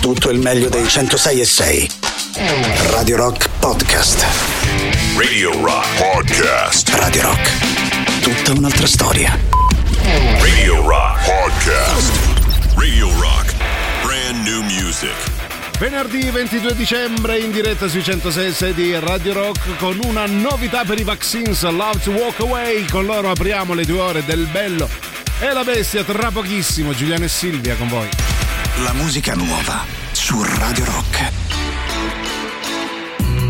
tutto il meglio dei 106 e 6. Radio Rock Podcast. Radio Rock Podcast. Radio Rock. Tutta un'altra storia. Radio Rock Podcast. Radio Rock. Brand new music. Venerdì 22 dicembre in diretta sui 106 di Radio Rock con una novità per i vaccines Love to Walk Away. Con loro apriamo le due ore del bello e la bestia tra pochissimo. Giuliano e Silvia con voi. La musica nuova su Radio Rock.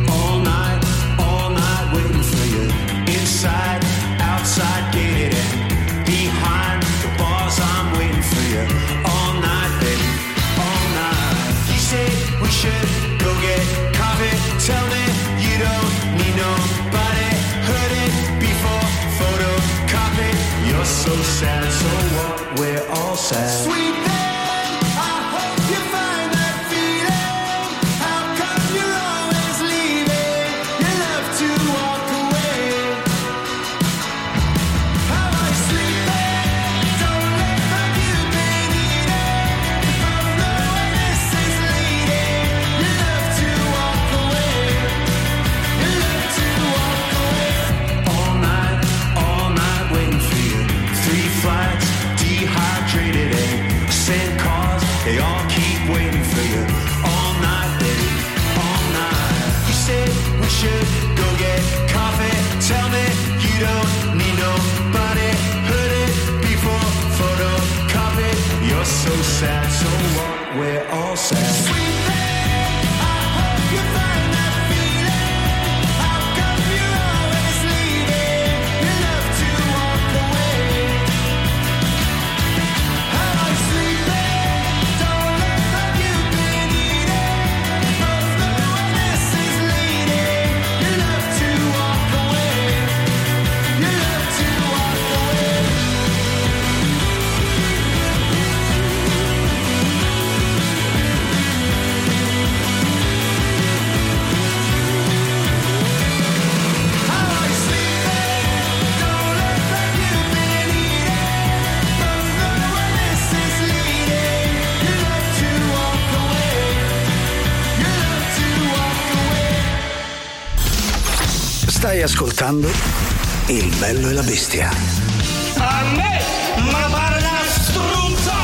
All night, all night waiting for you. Inside, outside, gated and behind the bars, I'm waiting for you. All night, baby, all night. You said we should go get coffee. Tell me you don't need nobody. Heard it before, photocopy. You're so sad, so what? We're all sad. Sweet We're Stai ascoltando Il bello e la bestia. A me, ma pare una struzza!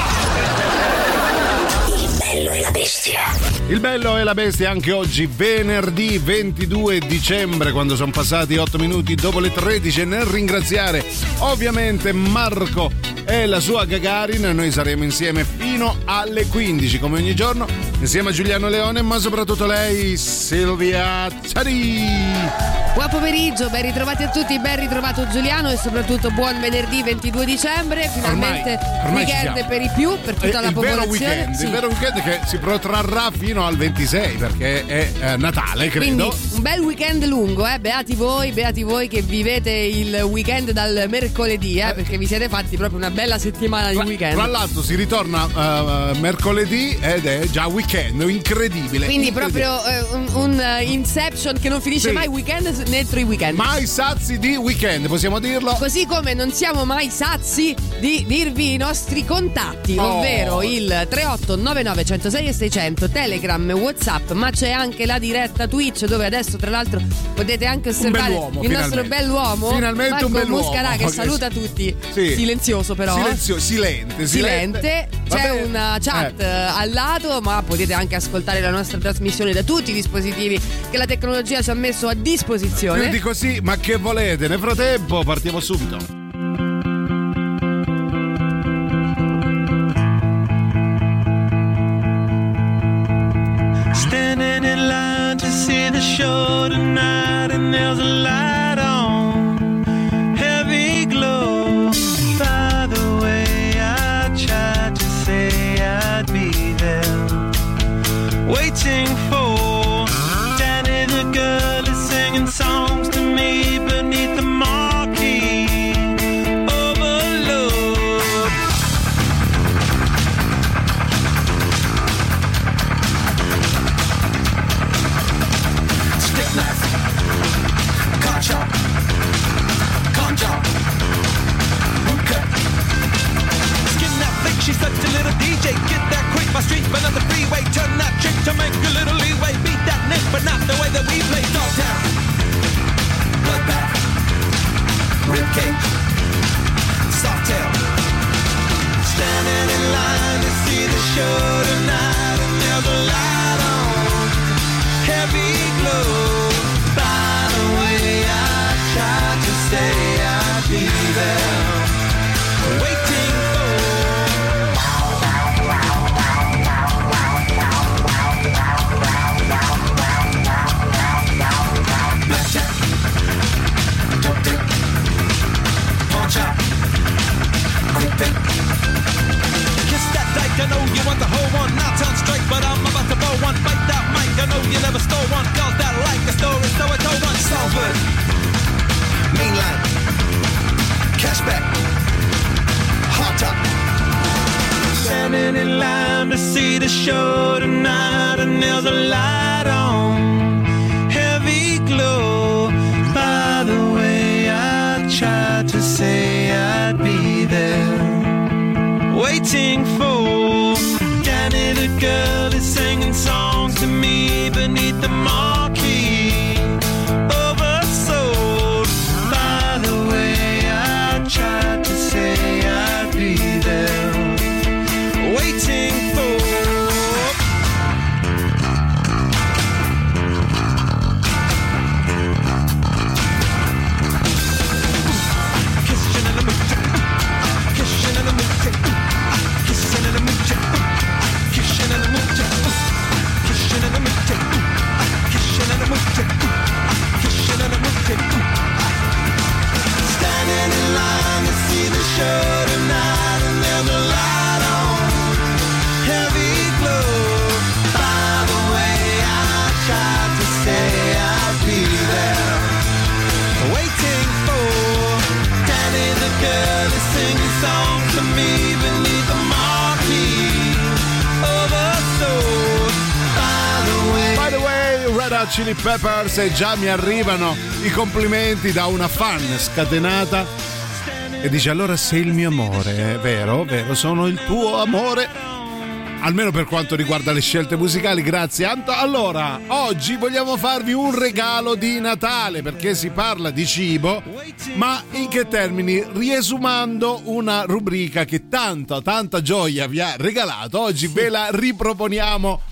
Il bello e la bestia. Il bello e la bestia anche oggi, venerdì 22 dicembre, quando sono passati 8 minuti dopo le 13. E nel ringraziare ovviamente Marco e la sua Gagarin, noi saremo insieme fino alle 15, come ogni giorno, insieme a Giuliano Leone, ma soprattutto lei, Silvia Tari. Buon pomeriggio, ben ritrovati a tutti, ben ritrovato Giuliano e soprattutto buon venerdì 22 dicembre, finalmente Ormai- ormai weekend per i più, per tutta Eh, la il vero popolazione. weekend, Sì. il vero weekend che si protrarrà fino al 26 perché è eh, Natale, Quindi credo. un bel weekend lungo, eh? beati voi, beati voi che vivete il weekend dal mercoledì, eh? perché vi siete fatti proprio una bella settimana di weekend. Tra l'altro si ritorna eh, mercoledì ed è già weekend, incredibile. Quindi incredibile. proprio eh, un, un, eh, inception che non finisce Sì. mai weekend dentro i weekend. Mai sazi di weekend, possiamo dirlo? Così come non siamo mai sazi di dirvi i nostri contatti, Oh. ovvero il 38 99 106 e 600, Telegram, Whatsapp, ma c'è anche la diretta Twitch dove adesso tra l'altro potete anche osservare il nostro finalmente. bell'uomo Finalmente Marco un bell'uomo. Muscarà che Ok. saluta tutti. Sì. Silenzioso però. Silenzio, silente, Silente, Va c'è bene. una chat Eh. eh, al lato, ma potete anche ascoltare la nostra trasmissione da tutti i dispositivi che la tecnologia ci ha messo a disposizione. Quindi così, ma che volete? Nel frattempo partiamo subito. Standing in line to see the show tonight, and there's a light street, but not the freeway. Turn that trick to make a little leeway. Beat that nick, but not the way that we play. Dogtown. Bloodbath. Ribcage. Softail. Standing in line to see the show tonight. And there's a light on. Heavy glow. By the way, I tried to stay. know you want the whole one. Not on strike, but I'm about to blow one. Bite that mic, I know you never stole one. Girls that like the story, so I told one. Salford, mainline, cashback, hot top. Standing in line to see the show tonight, and there's a light on, heavy glow. By the way, I tried to say I'd be there waiting for Danny the girl is singing songs to me beneath the marquee. Peppers e già mi arrivano i complimenti da una fan scatenata e dice allora sei il mio amore, è vero, vero, sono il tuo amore. Almeno per quanto riguarda le scelte musicali, grazie Anto. Allora, oggi vogliamo farvi un regalo di Natale perché si parla di cibo, ma in che termini? Riesumando una rubrica che tanta, tanta gioia vi ha regalato, oggi ve la riproponiamo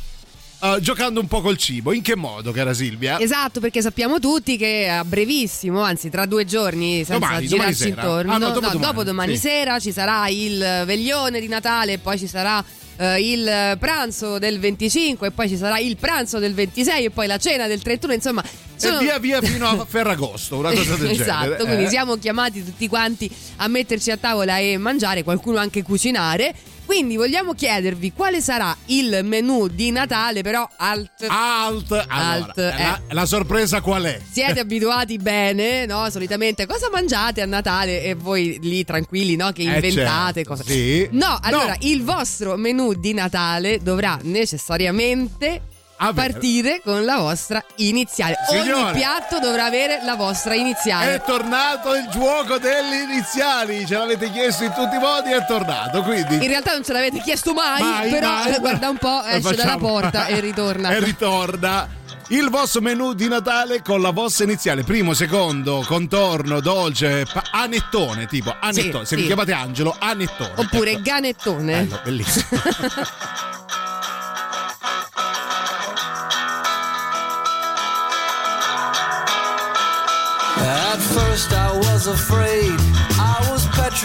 eh, giocando un po' col cibo. In che modo, cara Silvia? Esatto, perché sappiamo tutti che a brevissimo, anzi tra due giorni, senza Domani, domani girarci sera. intorno, Ah, no, no, dopodomani, dopodomani sì. sera ci sarà il veglione di Natale, poi ci sarà eh, il pranzo del 25 e poi ci sarà il pranzo del 26 e poi la cena del 31, insomma... sono- E via via fino a Ferragosto, una cosa del esatto, genere. quindi eh. siamo chiamati tutti quanti a metterci a tavola e mangiare, qualcuno anche cucinare. Quindi vogliamo chiedervi quale sarà il menù di Natale, però alt. Alt, allora, Alt, eh. la, la sorpresa qual è? Siete abituati bene, no? Solitamente cosa mangiate a Natale e voi lì tranquilli, no? Che Eh, inventate certo, cose. sì. No, allora No. il vostro menù di Natale dovrà necessariamente Avere. partire con la vostra iniziale. Signore. Ogni piatto dovrà avere la vostra iniziale. È tornato il gioco delle iniziali, ce l'avete chiesto in tutti i modi, è tornato. Quindi In realtà non ce l'avete chiesto mai, Mai, però mai. eh, guarda un po', esce dalla facciamo. porta e ritorna. e ritorna. Il vostro menù di Natale con la vostra iniziale, primo, secondo, contorno, dolce, pa- anettone, tipo anettone. Sì, Se vi sì. chiamate Angelo, anettone. Oppure Ecco. ganettone. Bello, bellissimo.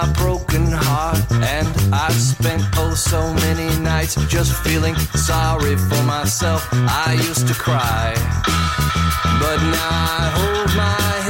my broken heart. And I've spent oh so many nights just feeling sorry for myself. I used to cry. But now I hold my head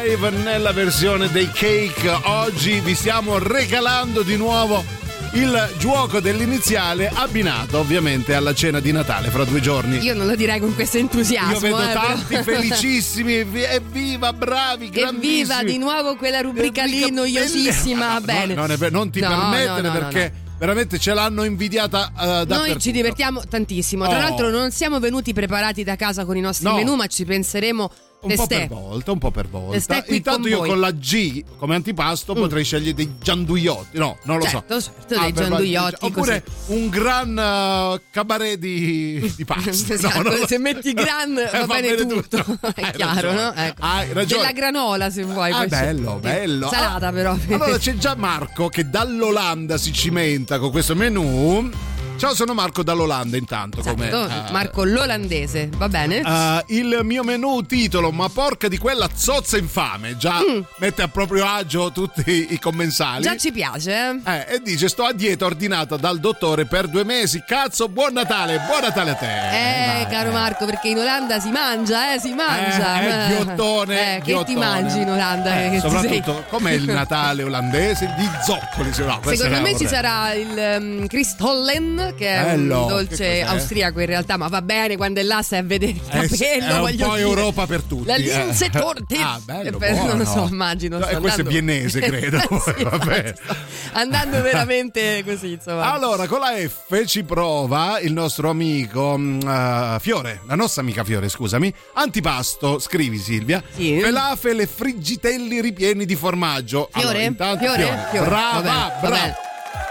Survive nella versione dei Cake. Oggi vi stiamo regalando di nuovo il gioco dell'iniziale abbinato ovviamente alla cena di Natale fra due giorni. Io non lo direi con questo entusiasmo. Io vedo eh, però- tanti felicissimi, evi- evviva, bravi, grandissimi. Evviva di nuovo quella rubrica lì noiosissima. Bene. No, non, è ver- non ti No, permettere no, perché veramente ce l'hanno invidiata uh, dappertutto. Noi ci divertiamo tantissimo. Tra Oh. l'altro, non siamo venuti preparati da casa con i nostri No. menù, ma ci penseremo Un po' per volta, un po' per volta. Intanto io voi. con la G come antipasto potrei scegliere dei gianduiotti. No, non lo Certo, so. certo, dei per- gianduiotti, Oppure un gran uh, cabaret di, di pasta. Esatto, No, non lo- se metti gran Eh, va, bene tutto, è Hai chiaro, ragione. no? Ecco. Hai ragione. Della granola se vuoi. Ah, bello, bello. Salata Ah, però. Allora c'è già Marco che dall'Olanda si cimenta con questo menù. Ciao, sono Marco dall'Olanda intanto. come, Esatto, eh, Marco l'olandese, va bene? Uh, il mio menù titolo, ma porca di quella zozza infame, già mette a proprio agio tutti i commensali. Mm. Già ci piace, eh? Eh, e dice: Sto a dieta ordinata dal dottore per due mesi. Cazzo, buon Natale, buon Natale a te. Eh, Vai. caro Marco, perché in Olanda si mangia, eh, si mangia. Eh, eh, Eh, ghiottone, eh, che ghiottone. ti mangi in Olanda? Eh, ti soprattutto, sei- com'è il Natale olandese? Di zoccoli. se no, Secondo me ci vorrei. sarà il um, Christollen, che è Bello, un dolce austriaco in realtà, ma va bene quando è là, stai a vedere il Eh capello. è un po' dire. Europa per tutti. La eh. linze torte. Ah, bello, Per- non lo so, immagino. No, sto e questo è andando- viennese, credo. Sì, Vabbè. andando veramente così, insomma. Allora, con la F ci prova il nostro amico eh, Fiore, la nostra amica Fiore, scusami. Antipasto, scrivi Silvia. Sì. Falafel e friggitelli ripieni di formaggio. Fiore? Allora, intanto, Fiore? Fiore. Brava, Va bene, va brava. bene.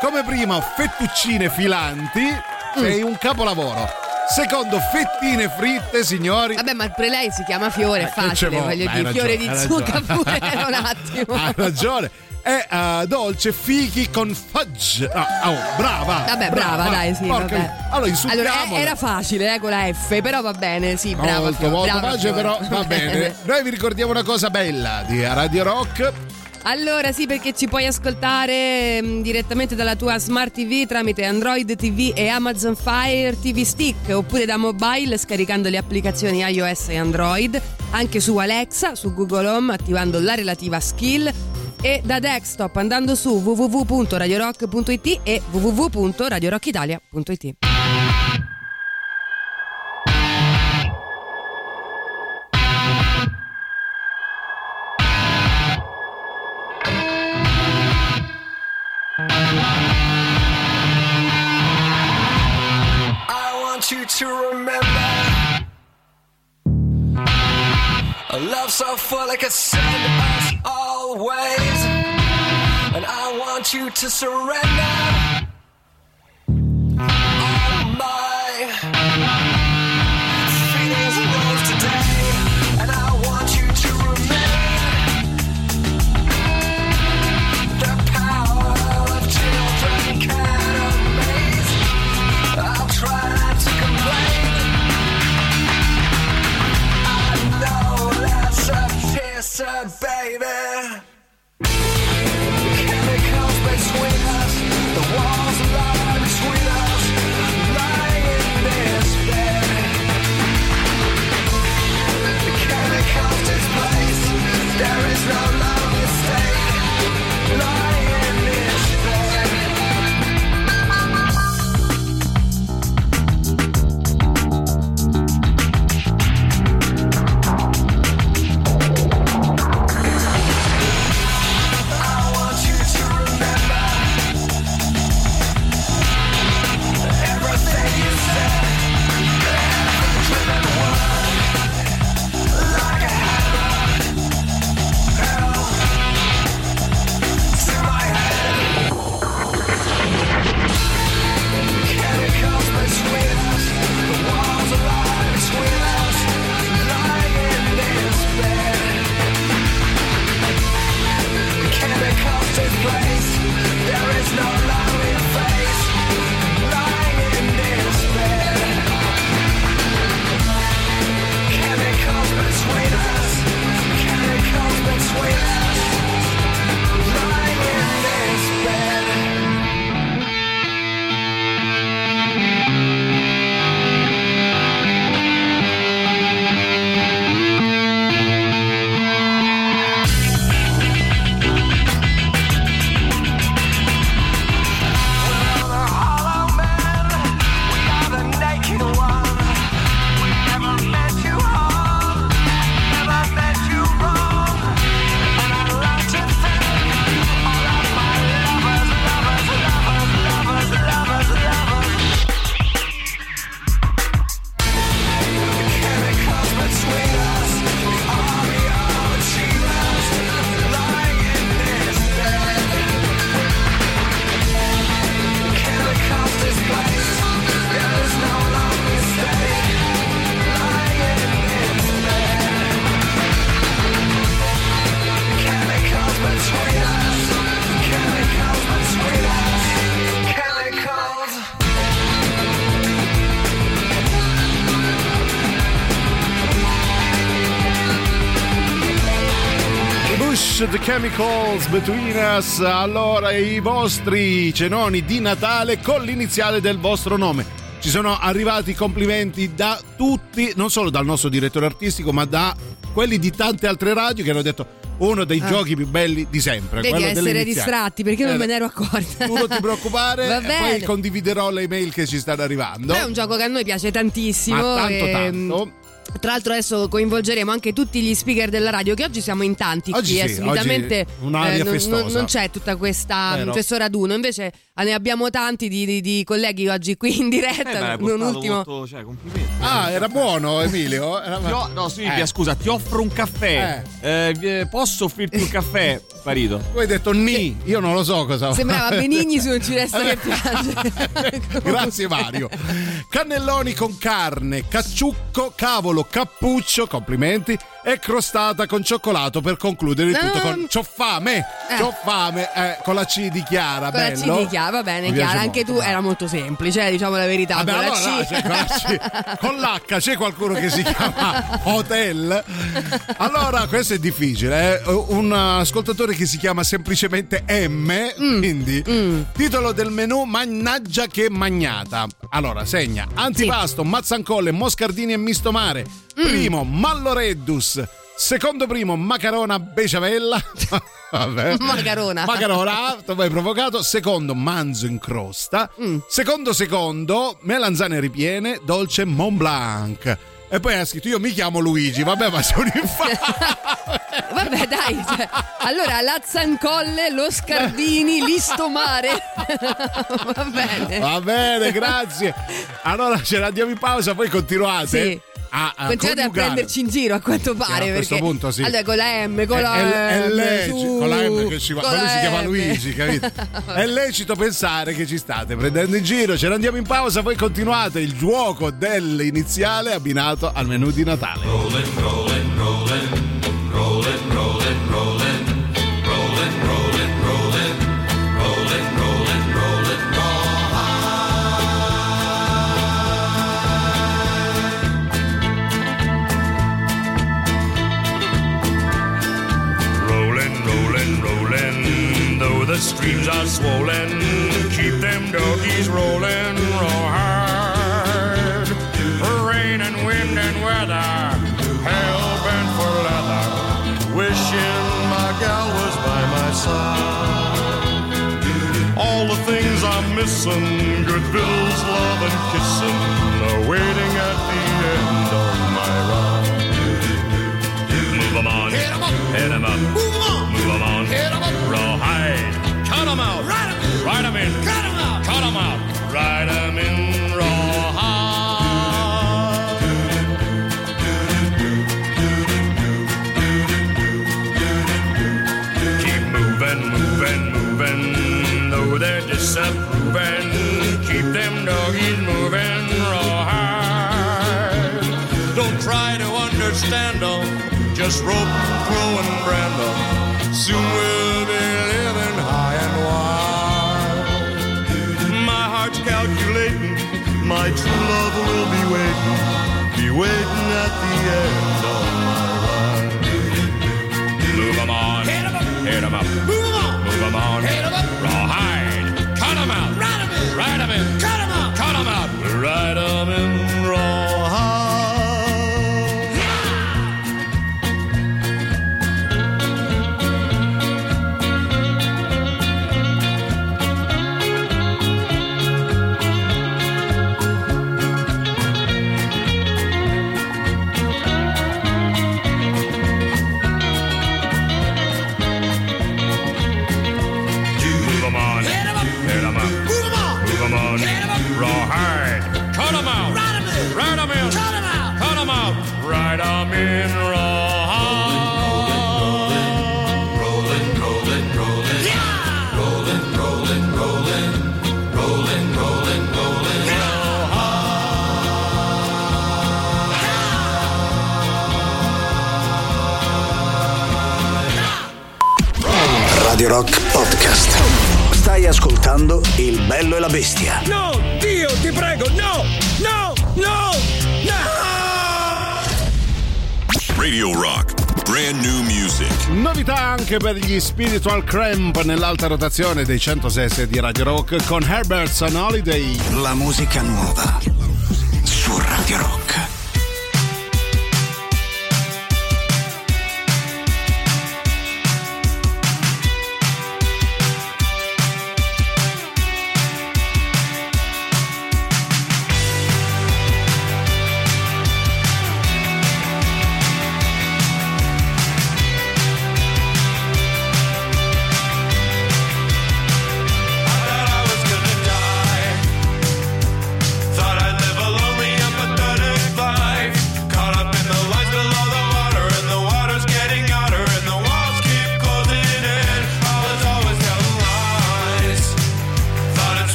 Come primo, fettuccine filanti. Mm. Sei un capolavoro. Secondo, fettine fritte, signori. Vabbè, ma per lei si chiama Fiore, è Eh, che ce facile, voglio dire, fiore di ragione, zucca ragione. pure un attimo. Hai ragione. È eh, dolce fichi con fudge. Ah, oh, brava. Vabbè, brava, dai, sì, vabbè. Allora. Allora, eh, era facile, eh, con la F, però va bene, sì, brava. molto, Fiore, molto brava, facile, però va bene. Noi vi ricordiamo una cosa bella di Radio Rock. Allora sì, perché ci puoi ascoltare mm, direttamente dalla tua Smart TV tramite Android TV e Amazon Fire TV Stick oppure da mobile scaricando le applicazioni iOS e Android, anche su Alexa, su Google Home attivando la relativa skill e da desktop andando su www.radiorock.it e www.radiorockitalia.it. you to remember a love so full it could send us always, and I want you to surrender. Kisser, baby. Chemicals Between Us. Allora, i vostri cenoni di Natale con l'iniziale del vostro nome. Ci sono arrivati complimenti da tutti, non solo dal nostro direttore artistico, ma da quelli di tante altre radio che hanno detto uno dei giochi più belli di sempre. Ah. Quello essere distratti perché non Eh, me ne ero accorta. Tu non ti preoccupare, poi condividerò le email che ci stanno arrivando. È un gioco che a noi piace tantissimo. Ma tanto, e, tanto. Tra l'altro adesso coinvolgeremo anche tutti gli speaker della radio che oggi siamo in tanti Oggi qui, sì, eh, solitamente un'aria non, non- c'è tutta questa Vero. questo raduno, invece eh, ne abbiamo tanti di, di- di colleghi oggi qui in diretta, Eh, portato ultimo molto, cioè, complimenti. Ah, era buono Emilio? Era- ho- no, Silvia, Eh. scusa, ti offro un caffè. Eh, vi- posso offrirti un caffè? Sparito. Tu hai detto ni, io non lo so cosa. sembrava Benigni su Non ci resta che piangere. Grazie Mario. Cannelloni con carne, cacciucco, cavolo, cappuccio, complimenti, e crostata con cioccolato per concludere il tutto con c'ho fame, Eh. c'ho fame, eh, con la C di Chiara, Con la bello. C di Chiara, va bene, Mi Chiara, anche molto, tu bravo. era molto semplice, eh, diciamo la verità. Vabbè, con la allora, C. no, cioè, con, la l'H c'è qualcuno che si chiama Hotel. Allora, questo è difficile. eh. Un ascoltatore che si chiama semplicemente M. Mm. Quindi, titolo del menù: Mannaggia che magnata. Allora, segna antipasto, mazzancolle, moscardini e misto mare. Mm. Primo, malloreddus. Secondo primo, macarona beciavella. Vabbè. Macarona. Macarona, hai provocato. Secondo, manzo in crosta. Mm. Secondo, secondo, melanzane ripiene, dolce Mont Blanc. E poi ha scritto: Io mi chiamo Luigi. Vabbè, ma sono infame. Vabbè, dai. cioè, allora, la Zancolle, lo Scardini, l'Istomare. Va bene. Va bene, grazie. Allora ce la diamo in pausa, poi continuate. Sì. A, a Continuate a prenderci in giro a quanto pare. Sì, a questo perché, punto sì. Allora, con la M, con la è, è M. lecito, su, con la M che ci va, ma lui si chiama M. Luigi, capito? è lecito pensare che ci state prendendo in giro. Ce ne andiamo in pausa, poi continuate il gioco dell'iniziale abbinato al menù di Natale. Rolling, streams are swollen, keep them doggies rolling real hard. Rain and wind and weather, hell bent for leather, wishing my gal was by my side. All the things I'm missing, good bills, love and kissing, are waiting at the end of my ride. Move 'em on, hit 'em up, hit 'em up, move 'em on, move 'em on, hit 'em up, cut 'em out, ride 'em. In, ride 'em in, cut 'em out, cut 'em out, ride 'em in, rawhide. Keep moving, moving, moving, though they're disapproving, keep them doggies moving, rawhide. Don't try to understand them, just rope, throw, and brand them. Soon we'll be my true love will be waiting, be waiting at the end of my ride. Move 'em on, hit 'em up, hit 'em up, move 'em on, move 'em on, hit 'em up, rawhide, cut 'em out, ride 'em in, ride 'em in, cut 'em out, cut 'em out, ride 'em in, ascoltando Il bello e la bestia. No, Dio, ti prego, no, no, no, no! Radio Rock. Brand new music. Novità anche per gli Spiritual Cramp nell'alta rotazione dei 106 di Radio Rock con Herbert's on Holiday. La musica nuova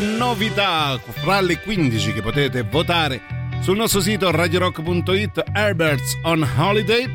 Novità fra le 15 che potete votare sul nostro sito radiorock.it Herberts on Holiday.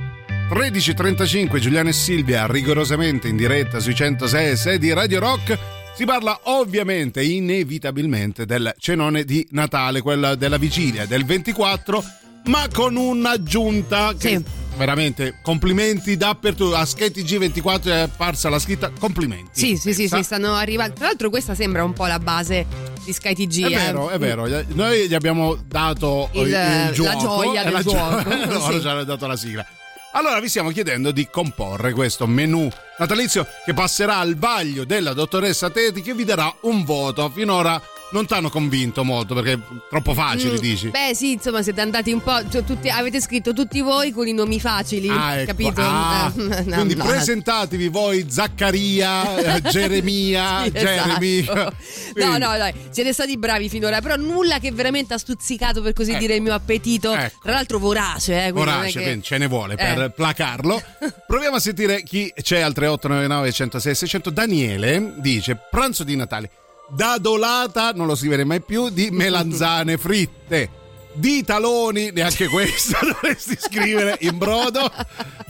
13.35 Giuliano e Silvia rigorosamente in diretta sui 106 e 6 di Radio Rock. Si parla ovviamente inevitabilmente del cenone di Natale quella della vigilia del 24 ma con un'aggiunta che Sì. veramente complimenti dappertutto a Schetti G24 è apparsa la scritta complimenti Sì, sì, sì, sì, stanno arrivando. Tra l'altro, questa sembra un po' la base di Sky TG. È eh. vero, è vero. Noi gli abbiamo dato Il- il, la gioco, gioia e del la gio- gioco, loro sì. ci hanno dato la sigla. Allora vi stiamo chiedendo di comporre questo menù natalizio che passerà al vaglio della dottoressa Teti che vi darà un voto. Finora non ti hanno convinto molto perché è troppo facile, Mm, dici. Beh, sì, insomma, siete andati un po'. cioè, tutti- avete scritto tutti voi con i nomi facili, Ah, ecco. capito? Ah, Eh, no, quindi no. presentatevi voi Zaccaria, eh, Geremia, Sì, Jeremy. esatto. No, no, dai, siete stati bravi finora, però nulla che veramente ha stuzzicato per così Ecco. dire il mio appetito. Ecco. Tra l'altro vorace, eh, Vorace, che- ce ne vuole per Eh. placarlo. Proviamo a sentire chi c'è al 3899 106 600. Daniele dice: Pranzo di Natale. Da dolata, non lo scriverei mai più, di melanzane fritte. Di taloni, neanche questo dovresti scrivere in brodo.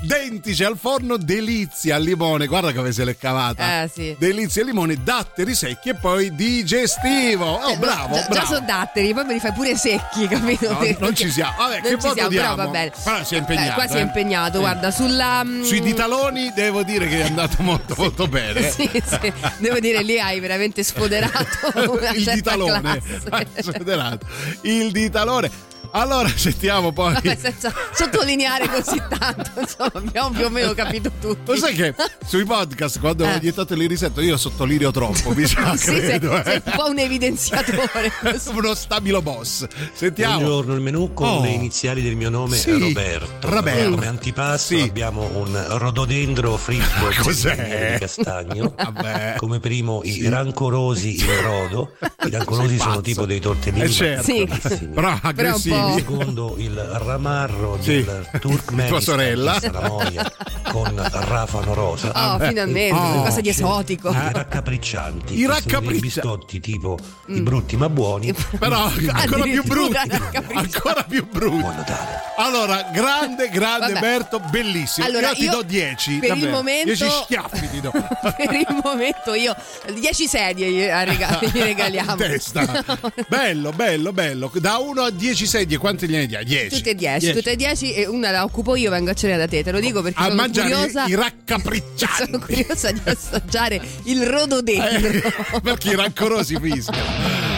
Dentice al forno, delizia al limone. Guarda come se l'è cavata. Eh, sì. Delizia al limone, datteri secchi e poi digestivo. Oh, Eh, bravo, già, già bravo. sono datteri, poi me li fai pure secchi, capito? No, non ci siamo. Vabbè, che Non ci voto siamo, diamo? però va bene. Però si è impegnato, Eh, qua si è eh. impegnato, Sì. guarda, sulla. mm, Sui ditaloni devo dire che è andato molto molto bene. Sì, sì, devo dire, lì hai veramente sfoderato una il certa ditalone. sfederato. Il ditalone. Allora sentiamo poi. Vabbè, senza sottolineare così tanto, insomma, abbiamo più o meno capito tutto. Lo sai che sui podcast quando Eh. ogni tanto li risetto io sottolineo troppo, mi sa, Sì, sei, credo. sei eh. un po' un evidenziatore. Uno stabilo boss. Sentiamo. Buongiorno, il menù con Oh. le iniziali del mio nome Sì, è Roberto. Roberto. Come antipasto Sì. abbiamo un rododendro fritto Cos'è? di castagno. Vabbè. Come primo i rancorosi in brodo. I rancorosi Sei sono tipo dei tortellini. Eh, certo. Sì. Però aggressivi. Po'. Secondo il ramarro Sì. del Turkmenistan Tua sorella. con rafano rosa. Oh, Vabbè. finalmente, Oh. qualcosa di esotico. I raccapriccianti. I che sono raccapriccia- dei biscotti tipo i brutti ma buoni. Però ancora più brutti. Ancora più brutti. Buon Natale. Allora, grande, grande Vabbè. Berto, bellissimo. Allora, io ti io do 10. per il momento- 10 schiaffi ti do. per il momento io 10 sedie gli rega- gli regaliamo. In testa. Bello, bello, bello. Da 1 a 10 sedie, quanti gliene dia? 10. Tutte e 10, tutte e 10 e una la occupo io, vengo a cena da te, te lo dico perché A sono mangiare curiosa. i raccapriccianti. Sono curiosa di assaggiare il rododendro. Eh, perché i rancorosi fischiano.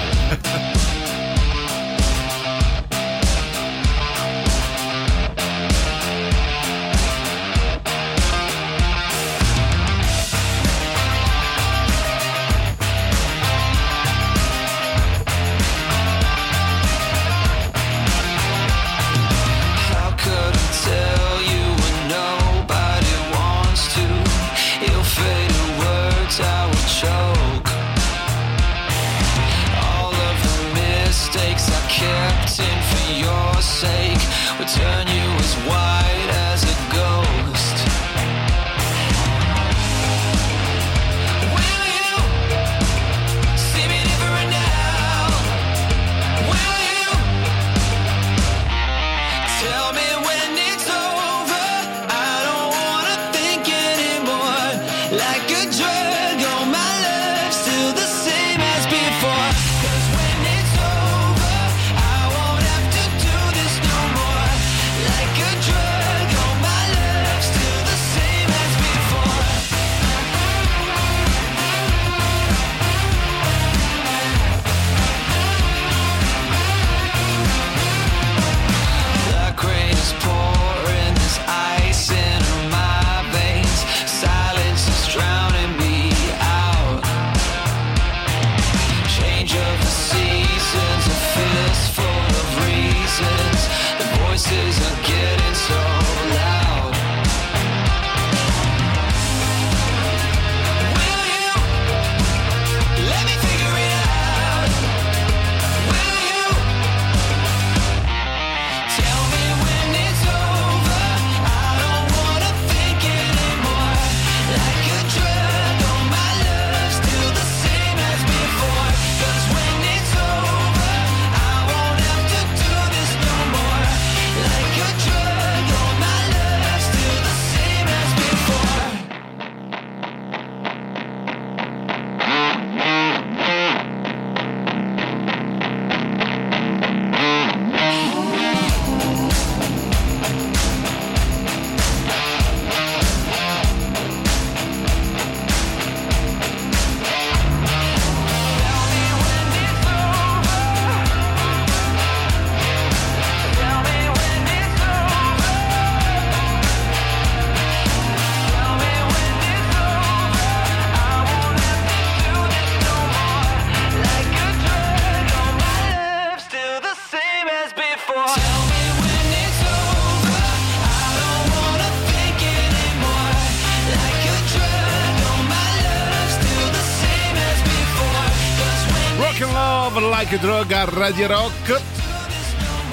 Rock and Love like a drug a Radio Rock.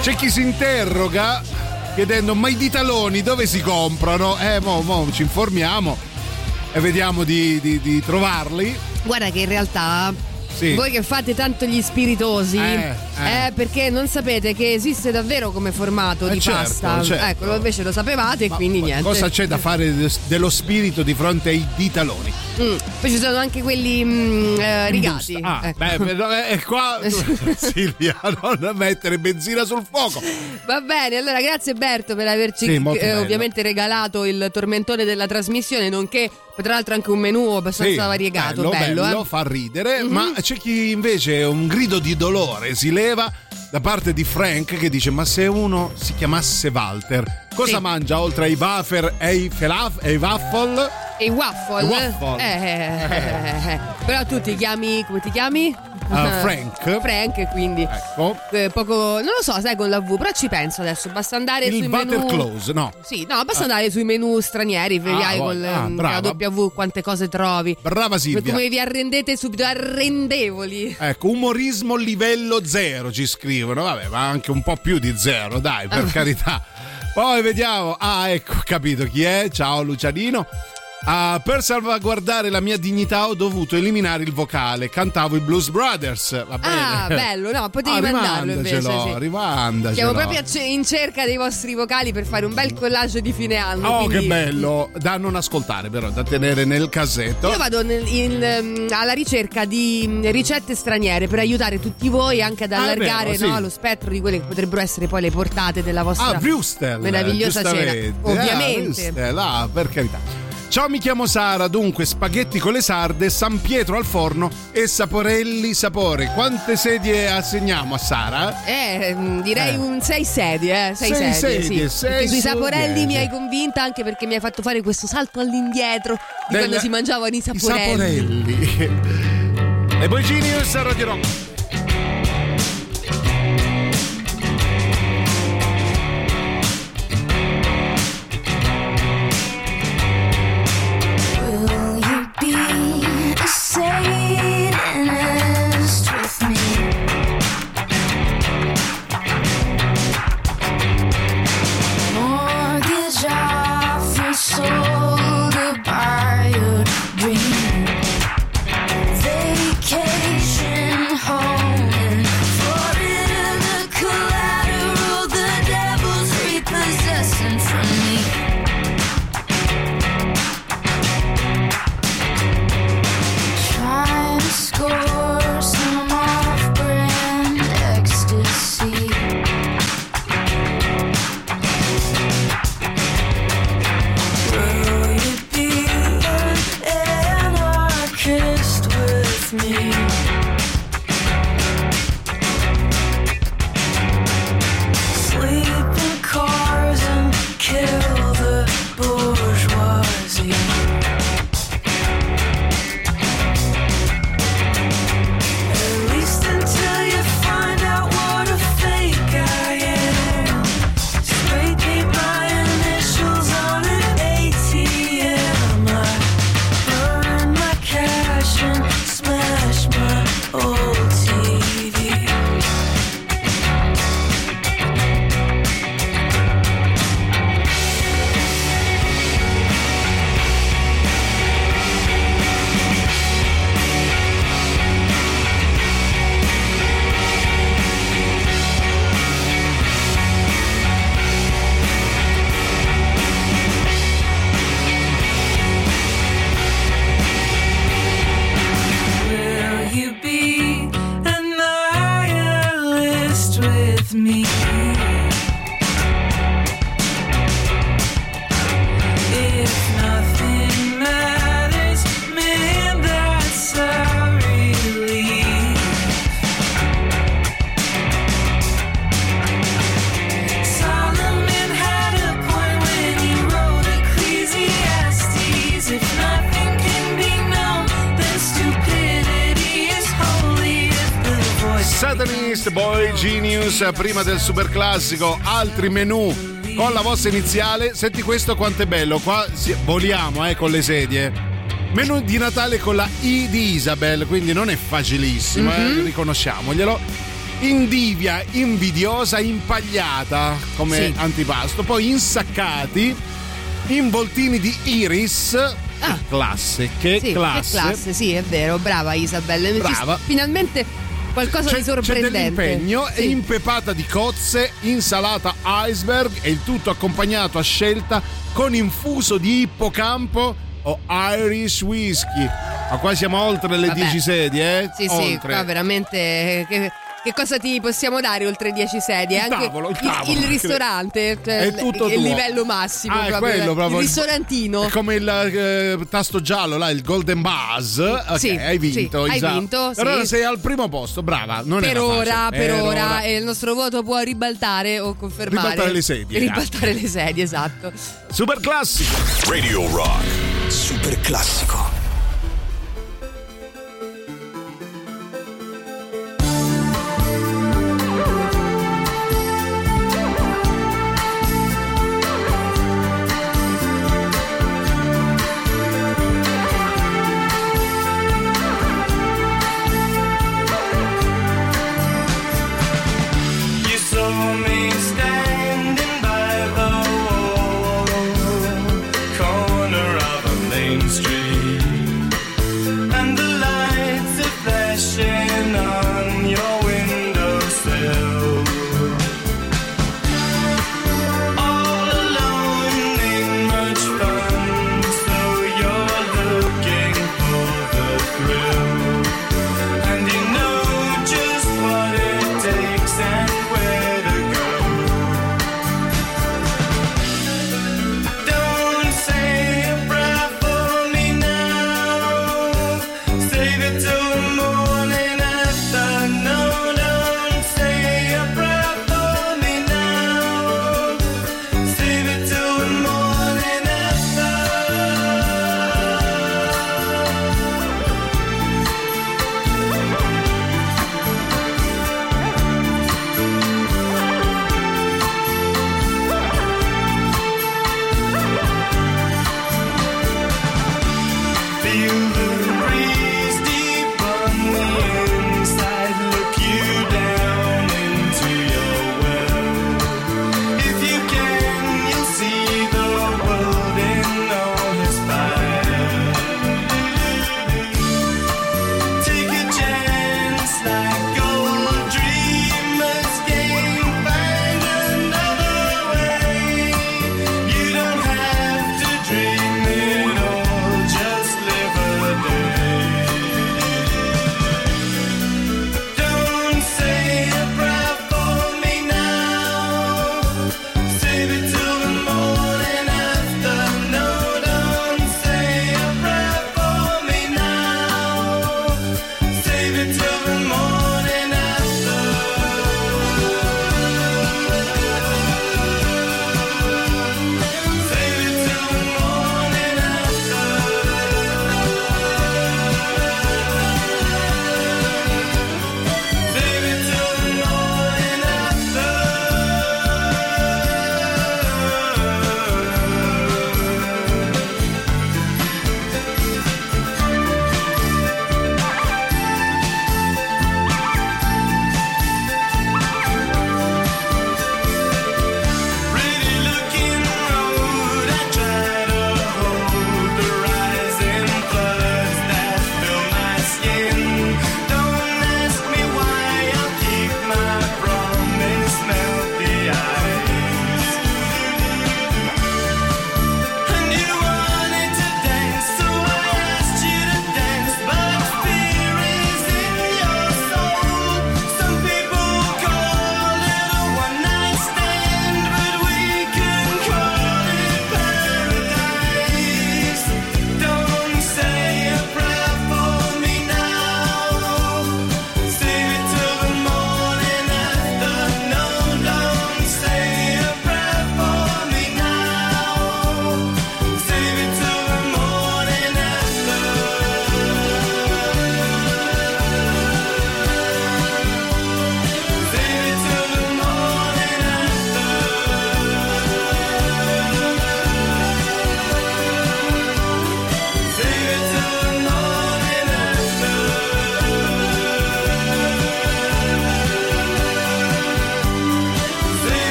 C'è chi si interroga chiedendo ma i ditaloni dove si comprano? Eh, mo, mo ci informiamo e vediamo di, di- di trovarli. Guarda che in realtà Sì. voi che fate tanto gli spiritosi, Eh, eh. eh, perché non sapete che esiste davvero come formato Eh, di certo, pasta. certo. Ecco, invece lo sapevate e quindi niente. Cosa c'è da fare de- dello spirito di fronte ai ditaloni? Mm, Poi ci sono anche quelli mm, eh, rigati. Ah, Ecco. beh, beh, eh, qua Silvia, non mettere benzina sul fuoco. Va bene, allora grazie Berto per averci Sì, eh, ovviamente regalato il tormentone della trasmissione, nonché tra l'altro anche un menù abbastanza Sì, variegato, bello, bello, bello, eh. fa ridere, Mhm. ma c'è chi invece un grido di dolore si leva da parte di Frank che dice ma se uno si chiamasse Walter cosa Sì. mangia oltre ai wafer e ai, felaf- e ai waffle? E i waffle. I waffle. Eh, eh, eh. Però tu ti chiami, come ti chiami? Ah, Frank. Frank, quindi Ecco. eh, poco, non lo so, sai con la V, però ci penso adesso, basta andare Il sui menù. Waterclose, no. Sì, no, basta andare sui menù stranieri, vedrai Ah, con ah, brava. la W quante cose trovi. Brava Silvia. Come vi arrendete subito, arrendevoli. Ecco, umorismo livello zero ci scrivono, vabbè, ma anche un po' più di zero, dai, per Ah. carità. Poi vediamo, ah, ecco, capito chi è, ciao Lucianino. Ah, per salvaguardare la mia dignità ho dovuto eliminare il vocale, cantavo i Blues Brothers, va bene. Ah, bello, no, potevi Ah, mandarlo invece. Sì. rimandacelo. Siamo proprio in cerca dei vostri vocali per fare un bel collage di fine anno. Oh, quindi- che bello, da non ascoltare però, da tenere nel cassetto. Io vado nel- in, ehm, alla ricerca di mm, ricette straniere per aiutare tutti voi anche ad Ah, allargare vero, sì. no, lo spettro di quelle che potrebbero essere poi le portate della vostra Ah, Brewster. meravigliosa cena. giustamente. Ah, Ovviamente. Brewster, ah, per carità. Ciao, mi chiamo Sara, dunque spaghetti con le sarde, San Pietro al forno e saporelli sapore. Quante sedie assegniamo a Sara? Eh, mm, direi Eh. un 6 sedie, eh, 6 Sei sedie, sedie, sì. sei sui su saporelli mi hai convinta anche perché mi hai fatto fare questo salto all'indietro di Del- quando si mangiavano i I saporelli. saporelli. e poi Genius a Radio Rock. Prima del super classico, altri menù con la vostra iniziale. Senti questo quanto è bello, qua voliamo eh, con le sedie. Menù di Natale con la I di Isabel, quindi non è facilissimo, Mhm. eh, riconosciamoglielo. Indivia, invidiosa, impagliata come Sì. antipasto, poi insaccati, involtini di iris. Che classe, che Ah. Sì, classe. Che classe, sì, è vero. Brava Isabella. Ci- Brava. Finalmente qualcosa C'è, di c'è sorprendente. dell'impegno, Sì. impepata di cozze, insalata iceberg e il tutto accompagnato a scelta con infuso di ippocampo o Irish whisky. Ma qua siamo oltre le Vabbè. 10 sedie, eh? Sì, sì, oltre. qua veramente. eh, Che, che cosa ti possiamo dare oltre 10 sedie? Il Anche tavolo, il tavolo. il ristorante, cioè, È tutto il tuo. livello massimo. Ah, è proprio, quello proprio. Il ristorantino. È come il eh, tasto giallo, là, il Golden Buzz. Ok, Sì, hai vinto. sì, hai vinto, sì. Allora sei al primo posto, brava. Non per ora, per Eh, ora, e il nostro voto può ribaltare o confermare. Ribaltare le sedie, Ribaltare le sedie, esatto. Super classico. Radio Rock. Super classico.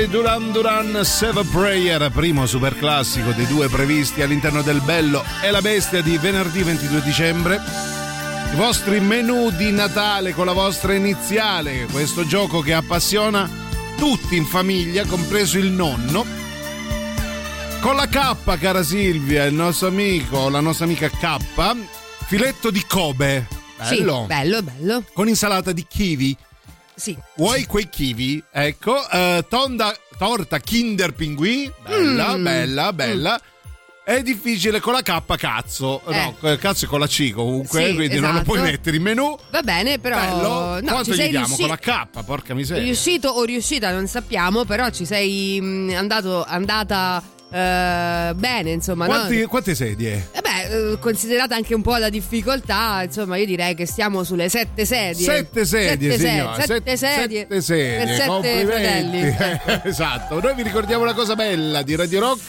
Dei Duran Duran Save a Prayer, primo super classico dei due previsti all'interno del Bello e la Bestia di venerdì 22 dicembre. I vostri menù di Natale con la vostra iniziale, questo gioco che appassiona tutti in famiglia, compreso il nonno. Con la K, cara Silvia, il nostro amico, la nostra amica K, filetto di Kobe. Bello. Sì, bello, bello. Con insalata di kiwi. Sì. Vuoi quei kiwi? Ecco, eh, tonda, torta Kinder Pinguì, bella, Mm. bella, bella. È difficile con la K, cazzo. No, eh, cazzo è con la C comunque, Sì, quindi non lo esatto. puoi mettere in menù. Va bene, però. Bello. No, Quanto ci gli diamo? riusci- Con la K, porca miseria. Riuscito o riuscita non sappiamo, però ci sei mh, andato, andata eh, bene, insomma. no? Quanti- quante sedie? Eh beh, eh, considerata anche un po' la difficoltà, insomma, io direi che stiamo sulle sette sedie. Sette sedie, sette, signora. sette sedie. Sette sedie. Per sette fratelli. esatto. Noi vi ricordiamo una cosa bella di Radio Rock.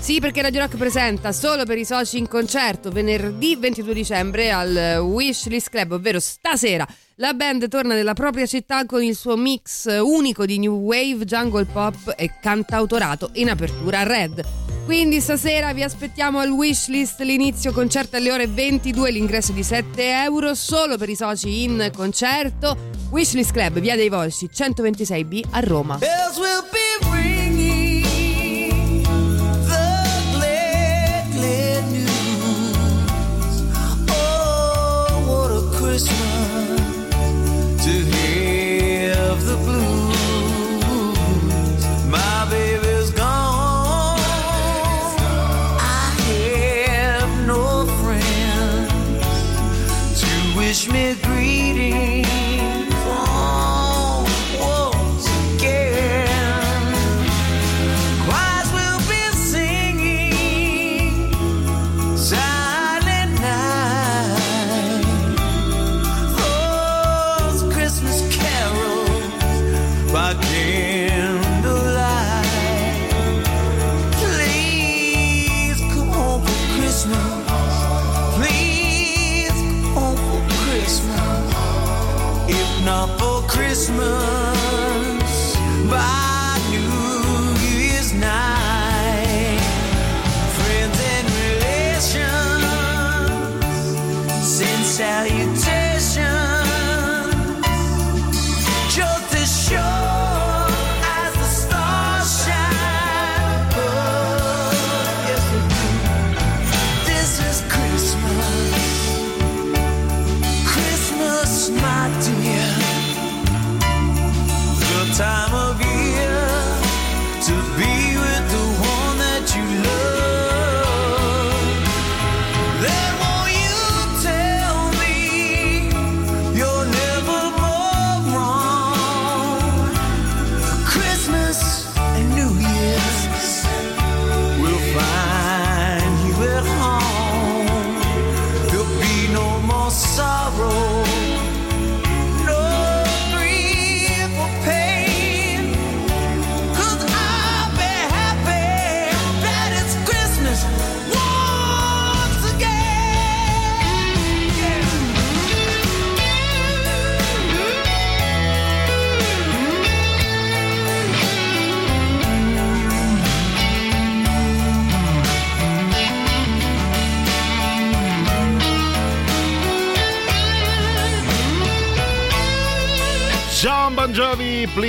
Sì, perché Radio Rock presenta solo per i soci in concerto venerdì 22 dicembre al Wishlist Club, ovvero stasera. La band torna nella propria città con il suo mix unico di new wave, jungle pop e cantautorato in apertura Red. Quindi stasera vi aspettiamo al Wishlist, l'inizio concerto alle ore 22, l'ingresso di 7 euro solo per i soci in concerto. Wishlist Club, via dei Volsci 126B a Roma. Bells wish me greetings.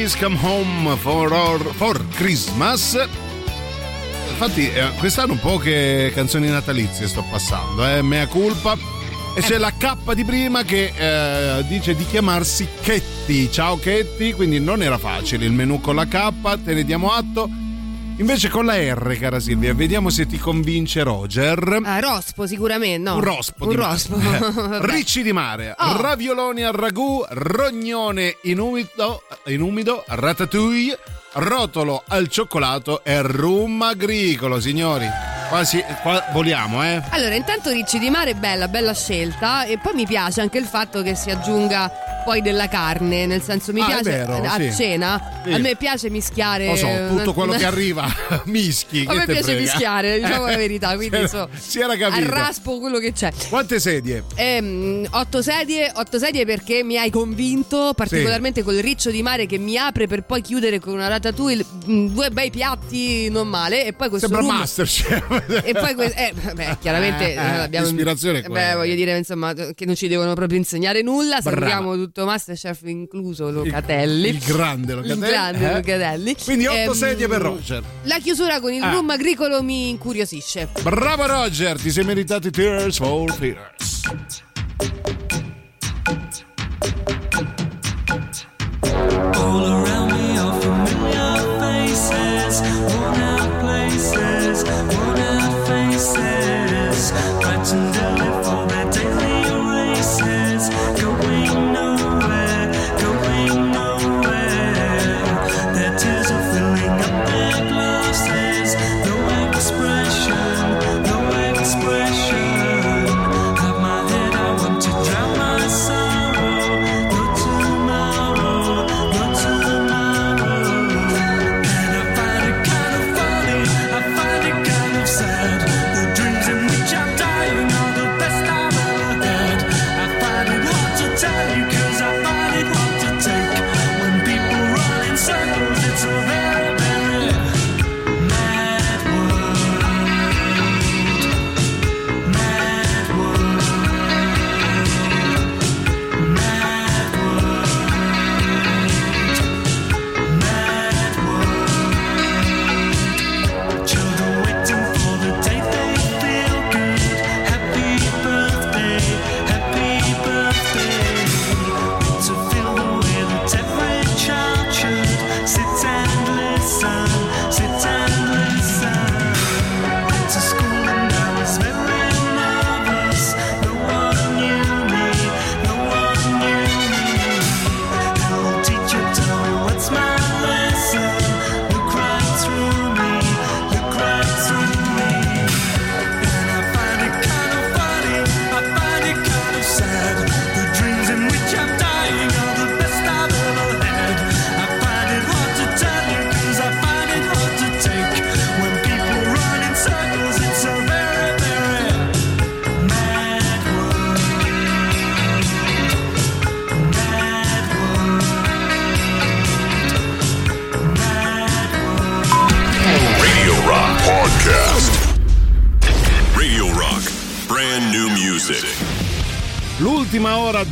Please come home for, our- for Christmas. Infatti, eh, quest'anno poche canzoni natalizie sto passando, eh, mea culpa. E c'è la K di prima che eh, dice di chiamarsi Chetti. Ciao Chetti, quindi non era facile il menù con la K, te ne diamo atto. Invece con la R, cara Silvia, vediamo se ti convince Roger. Ah, rospo sicuramente, no. Un rospo. Un di rospo. Vabbè. Ricci di mare, Oh. ravioloni al ragù, rognone in umido, in umido, ratatouille, rotolo al cioccolato e rum agricolo, signori. Quasi, qua voliamo, eh? Allora, intanto Ricci di Mare è bella, bella scelta e poi mi piace anche il fatto che si aggiunga poi della carne, nel senso mi Ah, piace vero, a sì. cena, Sì. a me piace mischiare Lo so, tutto quello che arriva, mischi. A me piace frega. mischiare, diciamo la verità, quindi so, si era capito. arraspo quello che c'è. Quante sedie? Ehm, otto sedie, otto sedie perché mi hai convinto, particolarmente col riccio di mare che mi apre per poi chiudere con una ratatouille, mm, due bei piatti non male e poi questo Sembra rum- Masterchef. e poi que- eh, beh, chiaramente Eh, eh, abbiamo l'ispirazione è beh, voglio dire insomma che non ci devono proprio insegnare nulla Brava. salutiamo tutto Masterchef incluso Locatelli Il grande Locatelli. il grande eh? Locatelli Quindi otto Ehm, sedie per Roger. la chiusura con il Ah. rum agricolo mi incuriosisce Bravo Roger, ti sei meritato i Tears for Fears. All around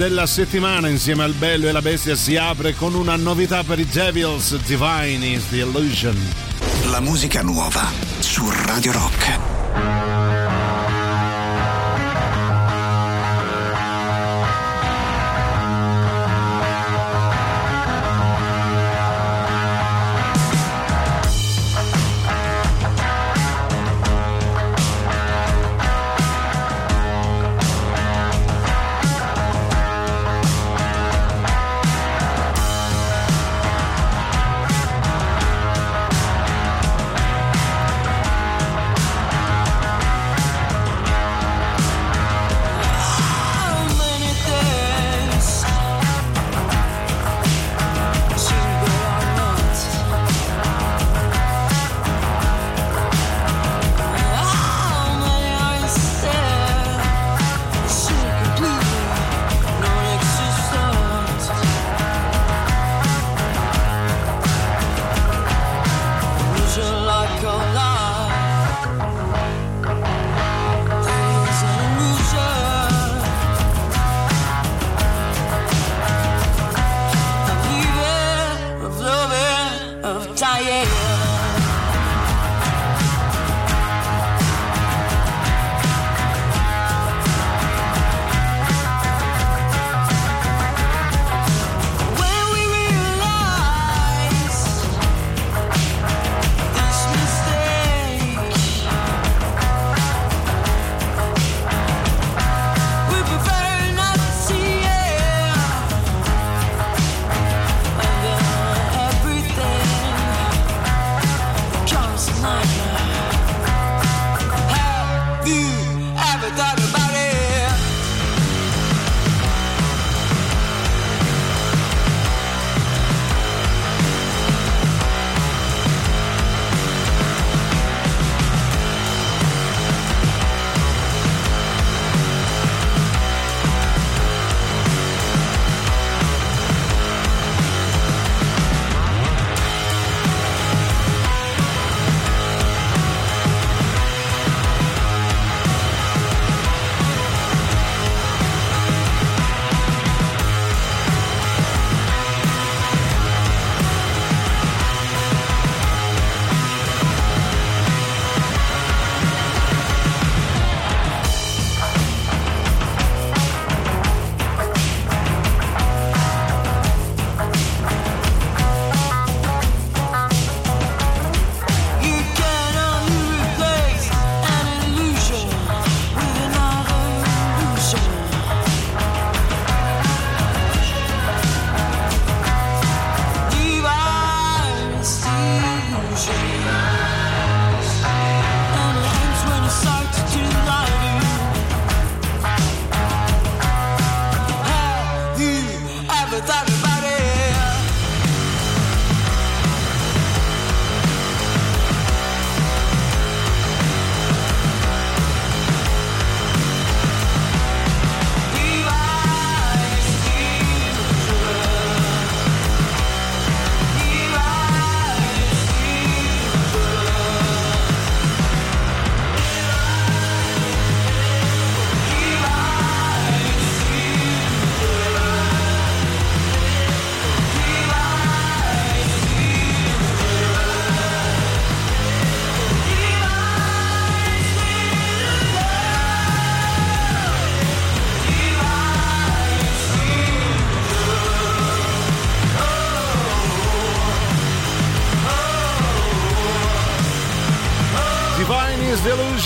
della settimana insieme al Bello e la Bestia si apre con una novità per i Devils, Divine is the Illusion. La musica nuova su Radio Rock.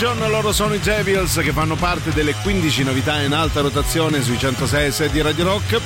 Delusion, loro sono i Devils che fanno parte delle 15 novità in alta rotazione sui 106 di Radio Rock.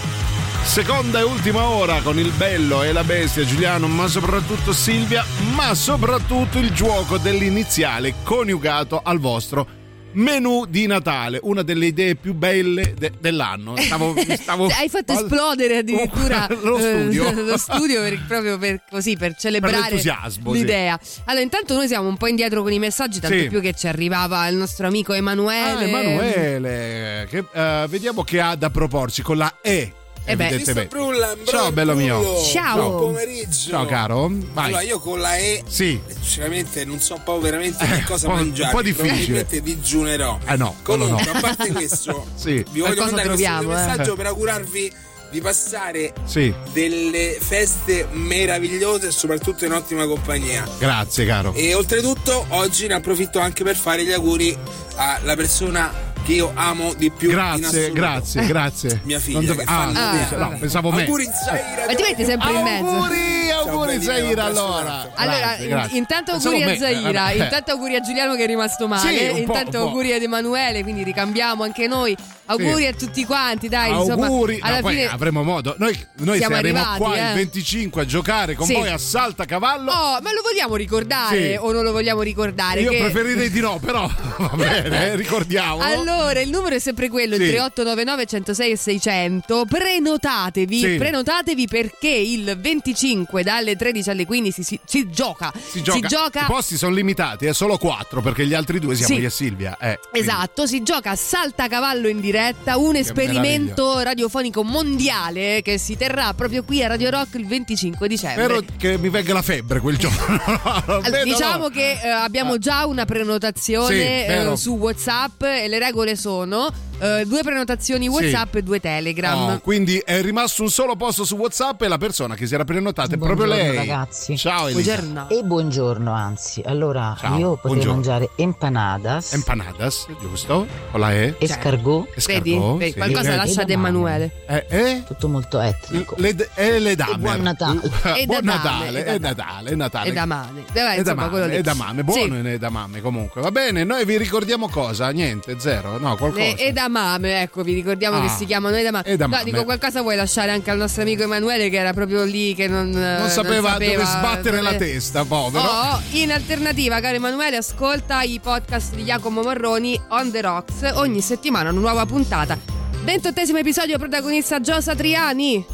Seconda e ultima ora con il bello e la bestia Giuliano, ma soprattutto Silvia, ma soprattutto il gioco dell'iniziale coniugato al vostro menù di Natale, una delle idee più belle de- dell'anno. Stavo, stavo Hai fatto esplodere addirittura lo studio. eh, lo studio per- proprio per così per celebrare sì. l'idea. Allora, intanto noi siamo un po' indietro con i messaggi, tanto Sì. più che ci arrivava il nostro amico Ah, Emanuele. Emanuele, che, eh, vediamo che ha da proporci con la E. Eh beh. Brullan, Ciao, bello mio. Ciao. Buon pomeriggio. Ciao, caro. Vai. Allora, io con la E, Sì. sinceramente, non so poi veramente che cosa un po'- mangiare. un po' difficile. Probabilmente digiunerò. Eh no, Comunque, no. a parte questo, Sì. vi voglio mandare troviamo, eh. messaggio per augurarvi di passare Sì, delle feste meravigliose e soprattutto in ottima compagnia. grazie, caro. E oltretutto oggi ne approfitto anche per fare gli auguri alla persona che io amo di più. Grazie, grazie, grazie. Mia figlia. Che ah, scusa, bene. no, pensavo me. Auguri Zaira. Ma ti metti sempre in mezzo. Auguri, auguri Zaira allora. Allora, Grazie, in- grazie. intanto Pensavo auguri a me, Zaira, eh, intanto auguri a Giuliano che è rimasto male, intanto auguri ad Emanuele, quindi ricambiamo anche noi. Auguri Sì. a tutti quanti, dai, Auguri, insomma, alla no, fine avremo modo. Noi, noi Siamo saremo arrivati, qua eh. il 25 a giocare con Sì. voi a saltacavallo. Oh, ma lo vogliamo ricordare Sì. o non lo vogliamo ricordare? Io Che- preferirei di no, però va bene, eh, ricordiamolo. Allora, il numero è sempre quello, il Sì. 3899 106 e 600. Prenotatevi, prenotatevi perché il 25 dalle 13 alle 15 si, si gioca. Si gioca. I posti sono limitati, è solo 4 perché gli altri due siamo io e Silvia. Eh, Esatto, si gioca a saltacavallo in diretta, un esperimento radiofonico mondiale che si terrà proprio qui a Radio Rock il 25 dicembre. Spero che mi venga la febbre quel giorno. Allora, diciamo l'ora. che eh, abbiamo già una prenotazione Sì, eh, su WhatsApp e le regole sono eh, due prenotazioni WhatsApp e due Telegram. Oh, quindi è rimasto un solo posto su WhatsApp e la persona che si era prenotata è proprio Buongiorno, lei. ragazzi. Ciao Elisa. E buongiorno, anzi. Allora, Ciao, io potrei buongiorno. mangiare empanadas, Empanadas, giusto? Con la E. escargot. Vedi? Escargot, Vedi, sì. Qualcosa Eh, lascia ad Emanuele. Eh, eh? Tutto molto etnico. Le, e le dame. E buon Natale. E buon da Natale, dame, è e da Natale, è Natale. E da mame. Vabbè, È da insomma, quello mame, lì. è da mame, buono Sì. è da mame comunque. Va bene, noi vi ricordiamo cosa? Niente, zero, no, qualcosa. Le edamame, ecco, vi ricordiamo Ah, che si chiamano edamame. edamame. No, dico qualcosa vuoi lasciare anche al nostro amico Emanuele che era proprio lì che non, non sapeva, dove sbattere la dove- testa, povero. Oh, in alternativa, caro Emanuele, ascolta i podcast di Giacomo Morroni on the Rocks. Ogni settimana una nuova puntata. Ventottesimo episodio, protagonista Gio Satriani.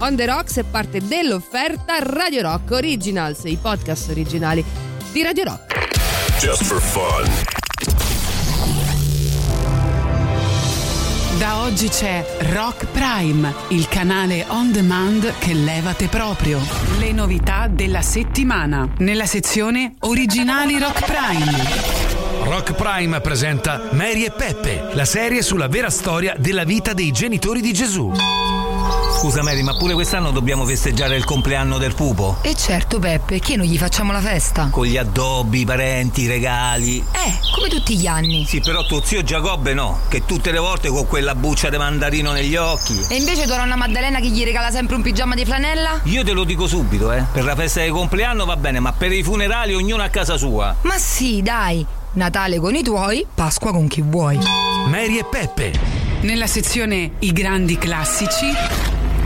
On the Rocks è parte dell'offerta Radio Rock Originals, i podcast originali di Radio Rock. Just for fun. Da oggi c'è Rock Prime, il canale on demand che levate proprio. Le novità della settimana nella sezione Originali Rock Prime. Rock Prime presenta Mary e Peppe, la serie sulla vera storia della vita dei genitori di Gesù. Scusa Mary, ma pure quest'anno dobbiamo festeggiare il compleanno del pupo? E certo, Peppe, che non gli facciamo la festa? Con gli addobbi, i parenti, i regali. Eh, come tutti gli anni. Sì, però tuo zio Giacobbe no, che tutte le volte con quella buccia di mandarino negli occhi. E invece tua nonna Maddalena che gli regala sempre un pigiama di flanella? Io te lo dico subito, eh. Per la festa di compleanno va bene, ma per i funerali ognuno a casa sua. Ma sì, dai. Natale con i tuoi, Pasqua con chi vuoi. Mary e Peppe, Nella sezione I grandi classici.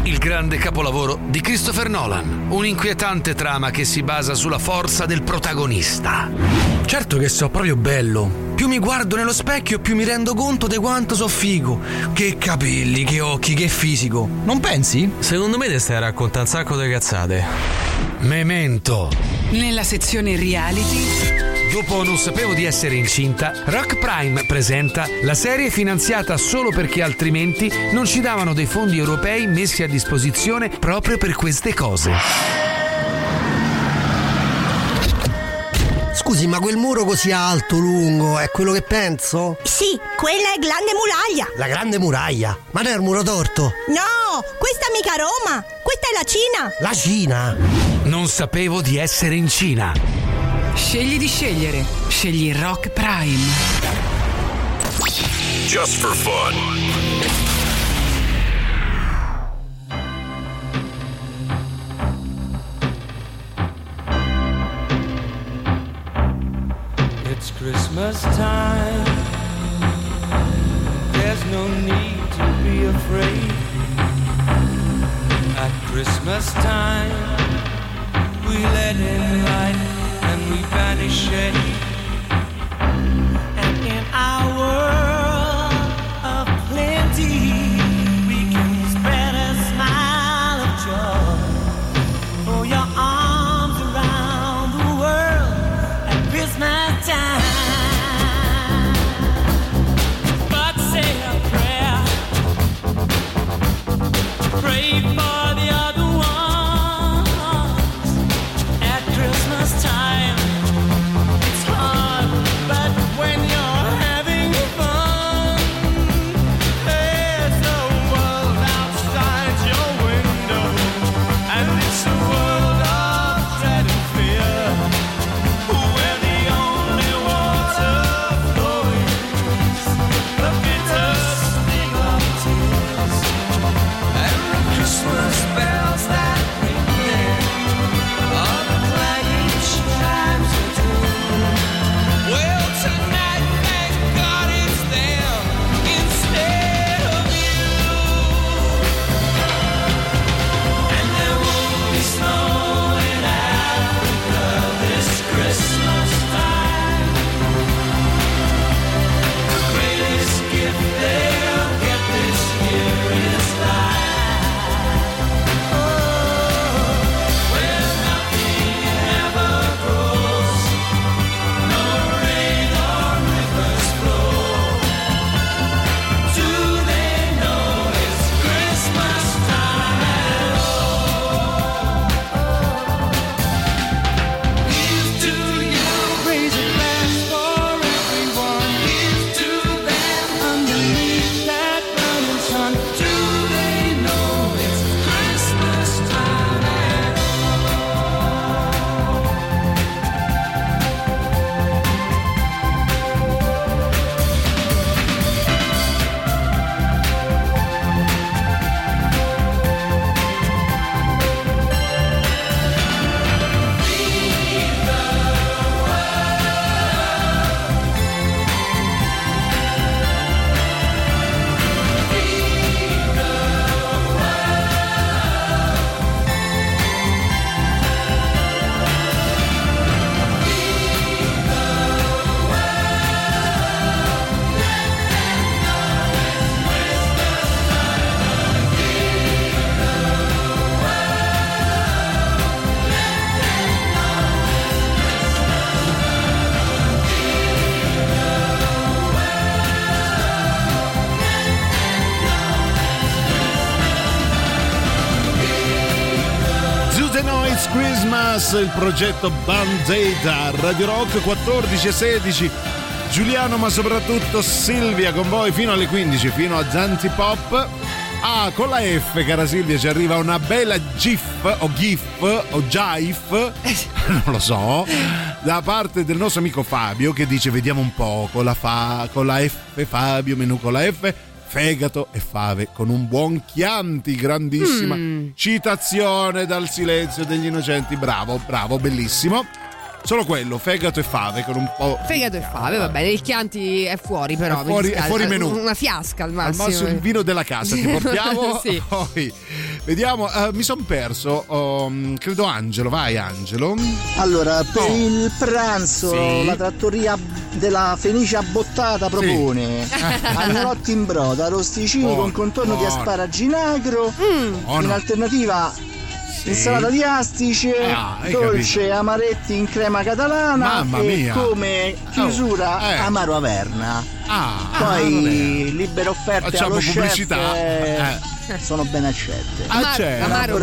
il grande capolavoro di Christopher Nolan, un'inquietante trama che si basa sulla forza del protagonista. Certo che so proprio bello. Più mi guardo nello specchio, più mi rendo conto di quanto so figo. Che capelli, che occhi, che fisico. Non pensi? Secondo me te stai a raccontare un sacco di cazzate. Memento. Nella sezione reality. Dopo Non sapevo di essere incinta, Rock Prime presenta la serie finanziata solo perché altrimenti non ci davano dei fondi europei messi a disposizione proprio per queste cose. Scusi, ma quel muro così alto, lungo, è quello che penso? Sì, quella è Grande Muraglia. La grande muraglia. Ma non è il muro torto? No, questa è mica Roma, questa è la Cina. La Cina. Non sapevo di essere in Cina. Scegli di scegliere. Scegli Rock Prime. Just for fun. It's Christmas time, there's no need to be afraid. At Christmas time, we let in light we shade. And in our world Il progetto Band-Aid a Radio Rock 14 e 16. Giuliano, ma soprattutto Silvia con voi fino alle 15, fino a Zanti Pop. Ah, con la F, cara Silvia, ci arriva una bella GIF o GIF o GIF, non lo so, da parte del nostro amico Fabio che dice vediamo un po' con la, fa, con la F Fabio, menù con la F, fegato e fave con un buon Chianti, grandissima citazione dal silenzio degli innocenti, bravo, bravo, bellissimo. Solo quello, fegato e fave con un po'... Fegato e fave, va bene. Il Chianti è fuori, però. È fuori- è fuori menù. Una fiasca al Al massimo. massimo il vino della casa ti portiamo. Sì. Poi vediamo, eh, mi sono perso. um, credo Angelo, vai Angelo. Allora, per Oh. il pranzo Sì. la trattoria della Fenice Abbottata propone Sì. agnolotti in broda, arrosticini Buono, con contorno di buono. asparagi agro, Buono. in alternativa insalata di astice, Ah, dolce capito. amaretti in crema catalana Mamma e mia. come chiusura Oh, eh. amaro averna. Ah, Poi libere offerte Facciamo allo pubblicità. chef Eh. sono ben accette. Ah, certo. Un Amaro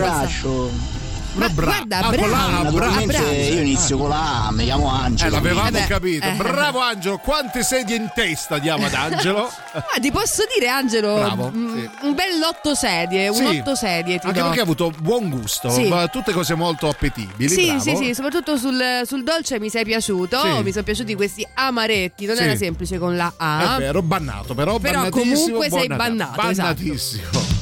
abbraccio. Ma guarda, Ah, bravo, la A, Naturalmente bravo. io inizio con la A, mi chiamo Angelo. Eh, l'avevamo Eh capito. eh. Bravo Angelo, quante sedie in testa diamo ad Angelo? Ah, ti posso dire, Angelo, Bravo, mm, sì. un bel otto sedie, Sì. un otto sedie ti Anche do. perché ha avuto buon gusto, Sì. ma tutte cose molto appetibili. Sì, bravo. sì, sì, soprattutto sul, sul dolce mi sei piaciuto. Sì. Mi sono piaciuti questi amaretti. Non era semplice con la A. È vero, bannato, però, Però comunque sei bannato, esatto. Bannatissimo. just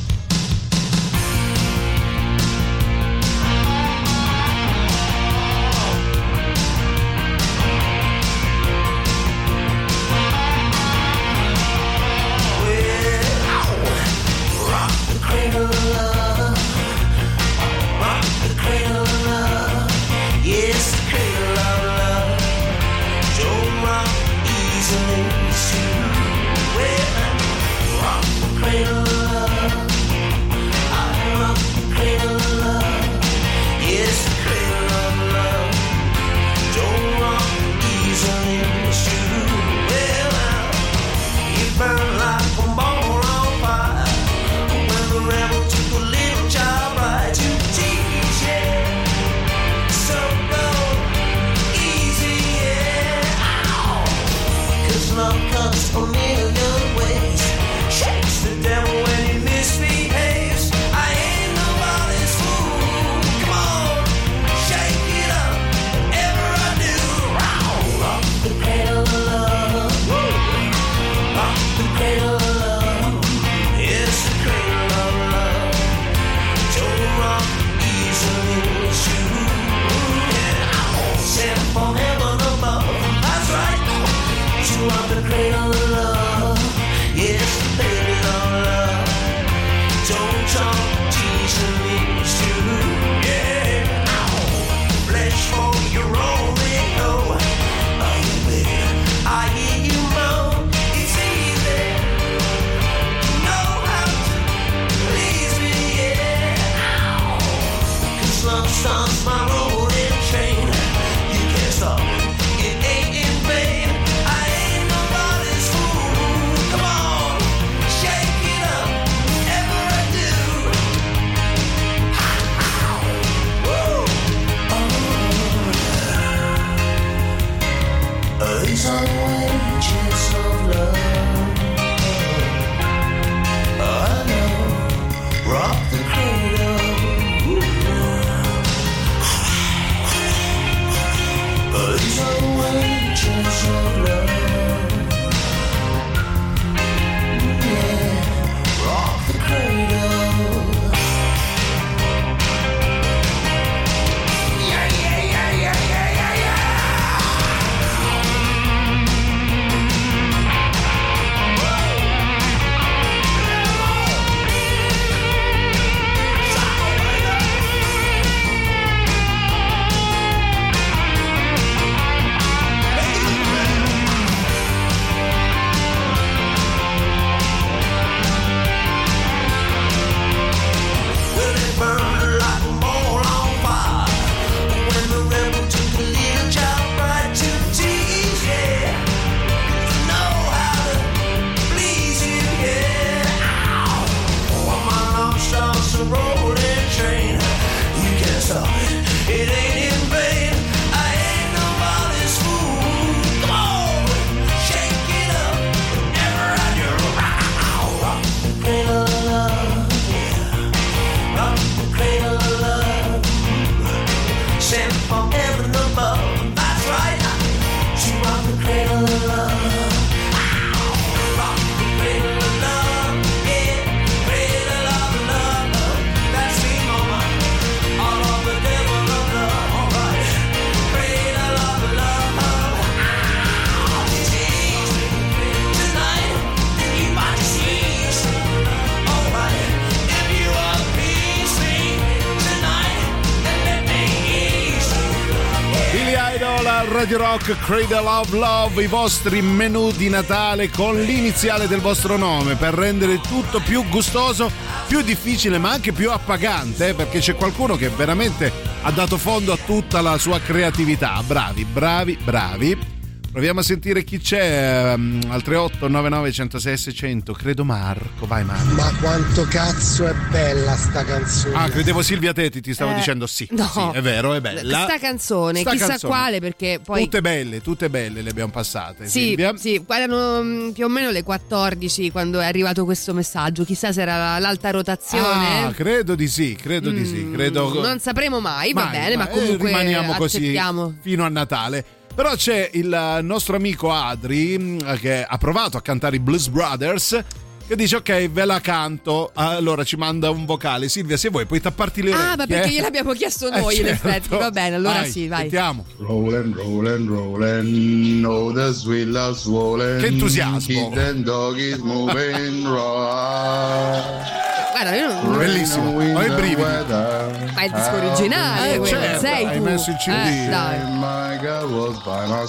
Idol a Radio Rock Cradle of Love, i vostri menù di Natale con l'iniziale del vostro nome per rendere tutto più gustoso, più difficile ma anche più appagante, eh, perché c'è qualcuno che veramente ha dato fondo a tutta la sua creatività. Bravi, bravi, bravi. Proviamo a sentire chi c'è ehm, al 3899 106 600, credo Marco, vai Marco. Ma quanto cazzo è bella sta canzone. Ah, credevo Silvia Tetti ti stavo Eh, dicendo sì, no. sì, è vero, è bella. Sta canzone, Sta chissà canzone. quale, perché poi. Tutte belle, tutte belle le abbiamo passate. Sì, Silvia. sì, erano mm, più o meno le 14 quando è arrivato questo messaggio. Chissà se era l'alta rotazione. Ah, credo di sì, credo di sì. Credo... Mm, Non sapremo mai, va Mai, bene, ma comunque Eh, rimaniamo così fino a Natale. Però c'è il nostro amico Adri mh, che ha provato a cantare i Blues Brothers. Che dice ok, ve la canto. Allora ci manda un vocale. Silvia, se vuoi puoi tapparti le orecchie. Ah, ma perché eh? gliel'abbiamo chiesto Eh, noi, in certo. effetti. Va bene, allora Vai, sì, vai. Sentiamo. Rollin', rollin', rollin', oh the sweet love swollen. Che entusiasmo. Keep them doggies moving right. Guarda, io non. Bellissimo, ho i brividi. Ma è il disco originale, Eh, certo, sei hai tu. messo il CD. Eh, dai.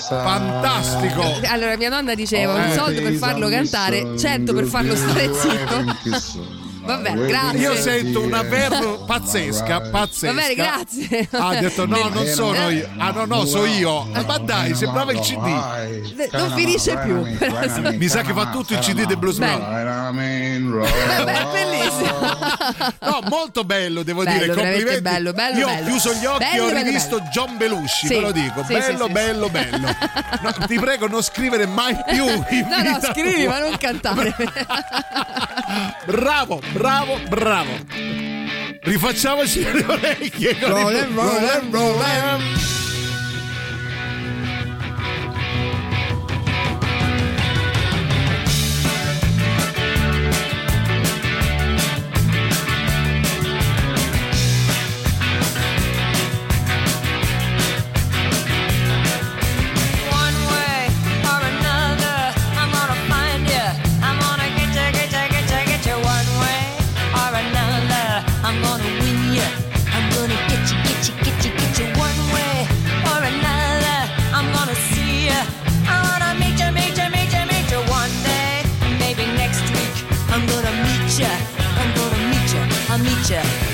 Fantastico. Allora, mia nonna diceva un Eh. soldo per farlo cantare, 100 per farlo stare zitto. Vabbè, grazie. Io sento una verve pazzesca, pazzesca. Va bene, grazie. Ah, ha detto no, non sono io. Ah no, no, so io. Ma dai, sembrava il CD. Non finisce più. Mi sa che fa tutto il CD del Blues. Vabbè, bellissimo. No, molto bello, devo Bello, dire. Complimenti. bello, bello, Io ho chiuso gli occhi e ho rivisto. John Belushi, Sì, ve lo dico. sì, bello, sì, bello, bello. No, ti prego, non scrivere mai più. No, no, scrivi, tua. ma non cantare. Bravo, bravo, bravo. Rifacciamoci le orecchie. con il- Rollin', rollin', ya. I'm gonna meet ya. I'll meet ya.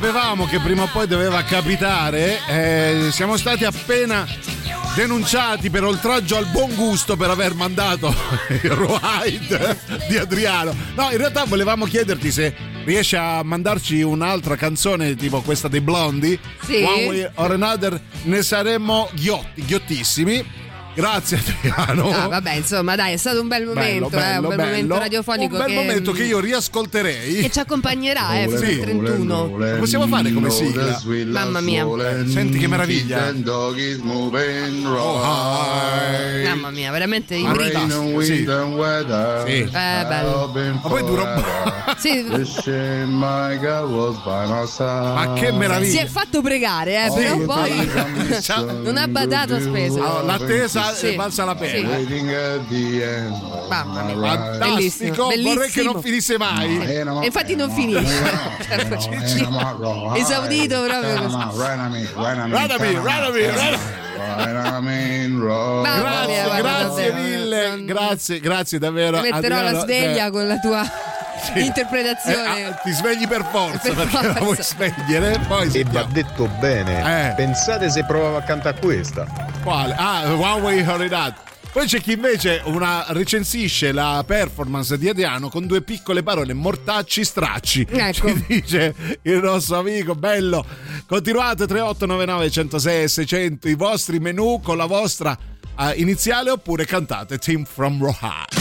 Sapevamo che prima o poi doveva capitare, eh, siamo stati appena denunciati per oltraggio al buon gusto per aver mandato il ride di Adriano. No, in realtà volevamo chiederti se riesci a mandarci un'altra canzone tipo questa dei Blondi. Sì. One Way or Another, ne saremmo ghiotti, ghiottissimi. Grazie Adriano. Ah, vabbè, insomma, dai, è stato un bel momento, Bello, eh, un bello, bel bello. momento radiofonico Un bel che, momento che io riascolterei. che ci accompagnerà eh, fino Sì. al 31. Lo possiamo fare come sigla? Mamma mia. Senti che meraviglia. Oh, Mamma mia, veramente wind and weather. Sì. Eh, bello. Ma poi dura un Sì. My side. Ma che meraviglia. Si è fatto pregare, eh, Sì, però sì, poi sì. non ha badato a spese. Oh, l'attesa Sì. valsa la pena. End of Mamma mia. Fantastico, Bellissimo, vorrei che non finisse mai. E infatti non finisce. Esaudito proprio così. Ranami, Ranami, Grazie, grazie davvero. mille, grazie, grazie davvero. Ti metterò Adriano, la sveglia eh, con la tua sì. interpretazione. Eh, ah, ti svegli per forza Per perché la vuoi svegliere. Poi E sentiamo. va detto bene. Eh. Pensate se provavo a cantare questa. Quale? Ah, One Way Another. Poi c'è chi invece una, recensisce la performance di Adriano con due piccole parole, mortacci stracci. Ecco. Ci dice il nostro amico, bello. Continuate 3899 106 e 600 i vostri menù con la vostra eh, iniziale oppure cantate Team from Roha.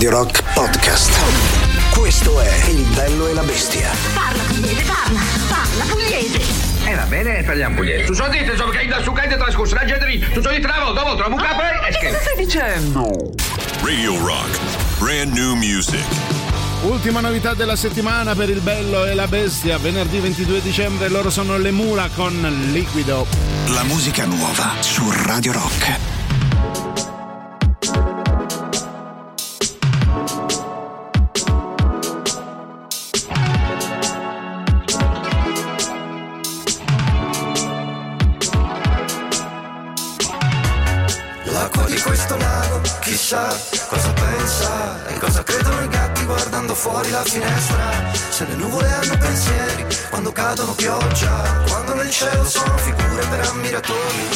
Radio Rock Podcast. Questo è Il bello e la bestia. Parla pugliese, parla, parla pugliese. Eh va bene, parliamo pugliese. Tu sono dite, sono che da su che trascorso la gente tu sono di travo, dopo trovo un capo e Che cosa stai dicendo? Radio Rock. Brand new music. Ultima novità della settimana per il bello e la bestia, venerdì 22 dicembre loro sono le Mura con Liquido. La musica nuova su Radio Rock. Guardando fuori la finestra. Se le nuvole hanno pensieri, quando cadono pioggia, quando nel cielo sono figure per ammiratori.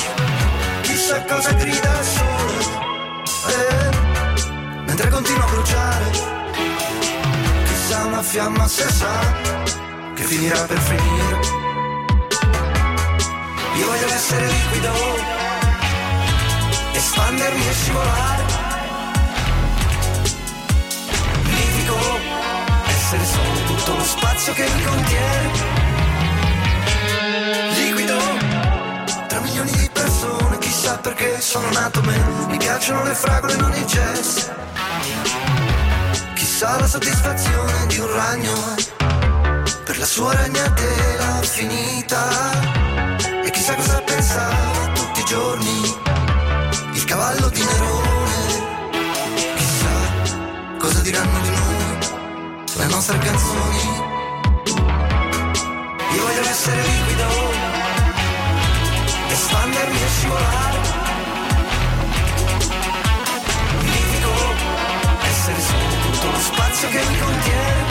Chissà cosa grida il sole, eh, mentre continua a bruciare. Chissà una fiamma se sa che finirà per finire. Io voglio essere liquido espandermi e scivolare. Essere solo tutto lo spazio che mi contiene. Liquido, tra milioni di persone, chissà perché sono nato me. Mi piacciono le fragole, non i jazz. Chissà la soddisfazione di un ragno per la sua ragnatela finita. E chissà cosa pensava tutti i giorni il cavallo di Nerone. Chissà cosa diranno di noi le nostre canzoni. Io voglio essere liquido, espandermi e scivolare. Livico, essere solo tutto lo spazio che mi contiene.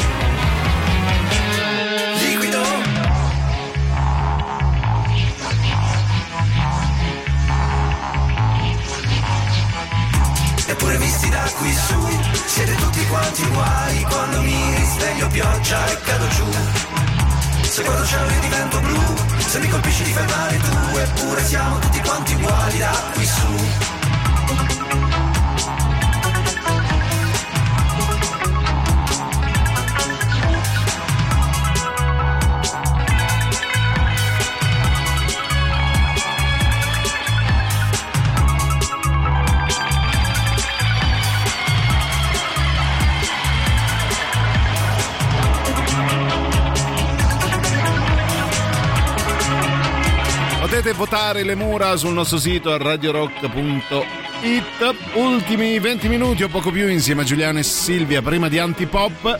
Qui su, siete tutti quanti uguali Quando mi risveglio pioggia e cado giù. Se guardo cielo io divento blu. Se mi colpisci ti fai male tu Eppure siamo tutti quanti uguali da qui su Potete votare le mura sul nostro sito radiorock.it. Ultimi 20 minuti o poco più insieme a Giuliano e Silvia prima di Antipop.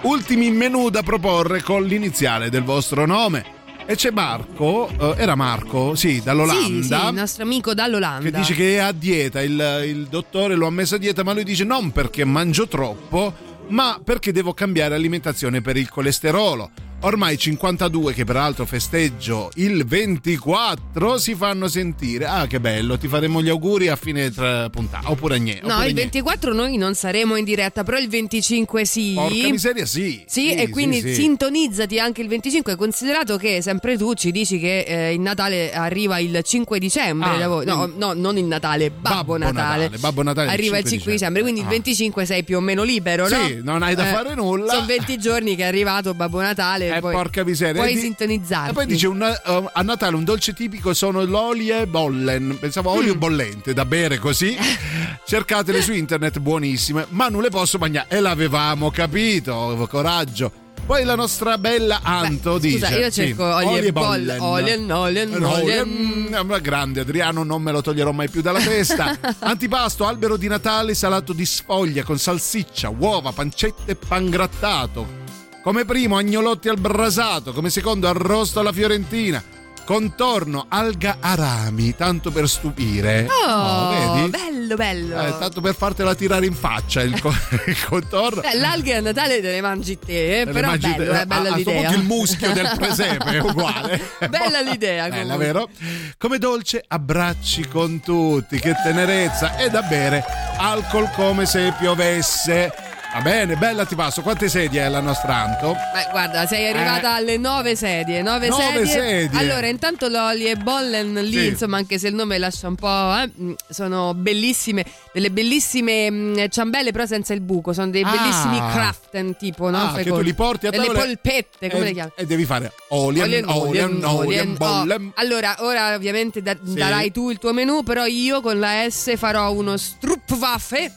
Ultimi menù da proporre con l'iniziale del vostro nome. E c'è Marco, eh, era Marco, sì, dall'Olanda. Sì, sì, il nostro amico dall'Olanda. Che dice che è a dieta, il, il dottore lo ha messo a dieta, ma lui dice non perché mangio troppo, ma perché devo cambiare alimentazione per il colesterolo. Ormai 52, che peraltro festeggio il 24, si fanno sentire. Ah, che bello, ti faremo gli auguri a fine tra- puntata. Oppure niente. No, il 24 noi non saremo in diretta, però il 25 sì. Porca miseria, sì. Sì, e quindi sì, sì. sintonizzati anche il 25, considerato che sempre tu ci dici che eh, il Natale arriva il 5 dicembre Ah. No, no, non il Natale, Babbo, Babbo Natale, Babbo Natale il Arriva il 5 5 dicembre, quindi il Ah. 25 sei più o meno libero, no? Sì, non hai da fare nulla. Sono 20 giorni che è arrivato Babbo Natale. Eh, poi porca miseria. Puoi E sintonizzarti. E poi dice un- eh, a Natale un dolce tipico sono l'olie bollen. Pensavo olio Mm. bollente da bere così. Cercatele su internet, buonissime. Ma non le posso mangiare. E l'avevamo capito. Coraggio. Poi la nostra bella Anto dice: Scusa, io sì, cerco olie boll- bollen. olien, olien, olien. grande Adriano, non me lo toglierò mai più dalla testa. Antipasto, albero di Natale salato di sfoglia con salsiccia, uova, pancette e pangrattato. Come primo agnolotti al brasato, come secondo arrosto alla fiorentina. Contorno alga arami, tanto per stupire. Oh, vedi? bello, bello. Eh, tanto per fartela tirare in faccia il, co- il contorno. Beh, l'alghe a Natale te le mangi te, eh, però mangi bello, te- è bella a- a sto l'idea. punto il muschio del presepe è uguale. bella l'idea. Bella, comunque. vero? Come dolce, abbracci con tutti, che tenerezza, e da bere alcol come se piovesse. Va bene, bella ti passo. Quante sedie è la nostra Anto? Beh, guarda, sei arrivata Eh. alle nove sedie. Nove, Nove sedie. Allora, intanto l'Oli e Bollen lì, Sì. insomma, anche se il nome lascia un po'. eh, sono bellissime, delle bellissime mh, ciambelle, però senza il buco. Sono dei Ah. bellissimi craften, tipo, no? Ah, Fai che con- tu li porti a delle tavola polpette, come e, le chiami? E devi fare olien, olien, olien, oh. bollen. Allora, ora ovviamente da- Sì. darai tu il tuo menù, però io con la S farò uno Strupwaffe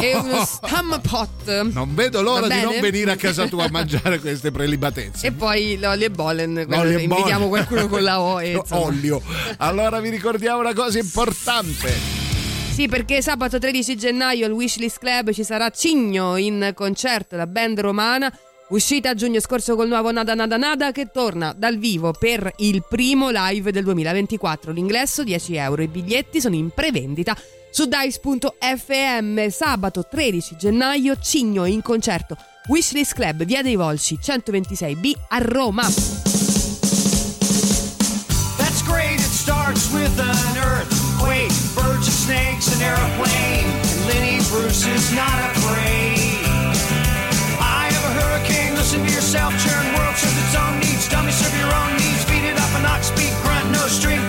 e uno Stampot. Non vedo l'ora di non venire a casa tua a mangiare queste prelibatezze. E poi l'olio e bollen, quello Olio che bollen. invitiamo qualcuno con la O. E, insomma. Olio. Allora vi ricordiamo una cosa importante. Sì, perché sabato 13 gennaio al Wishlist Club ci sarà Cigno in concerto, la band romana. Uscita a giugno scorso col nuovo Nada Nada Nada che torna dal vivo per il primo live del 2024. L'ingresso 10 euro, i biglietti sono in prevendita su dice.fm. Sabato 13 gennaio Cigno in concerto. Wishlist Club, via dei Volsci 126B a Roma. That's great, it starts with an earthquake, birds and snakes, an airplane. And Lenny Bruce is not afraid. Listen to yourself, churn world serves its own needs. Dummy serve your own needs, beat it up and knock, speak, grunt, no strength.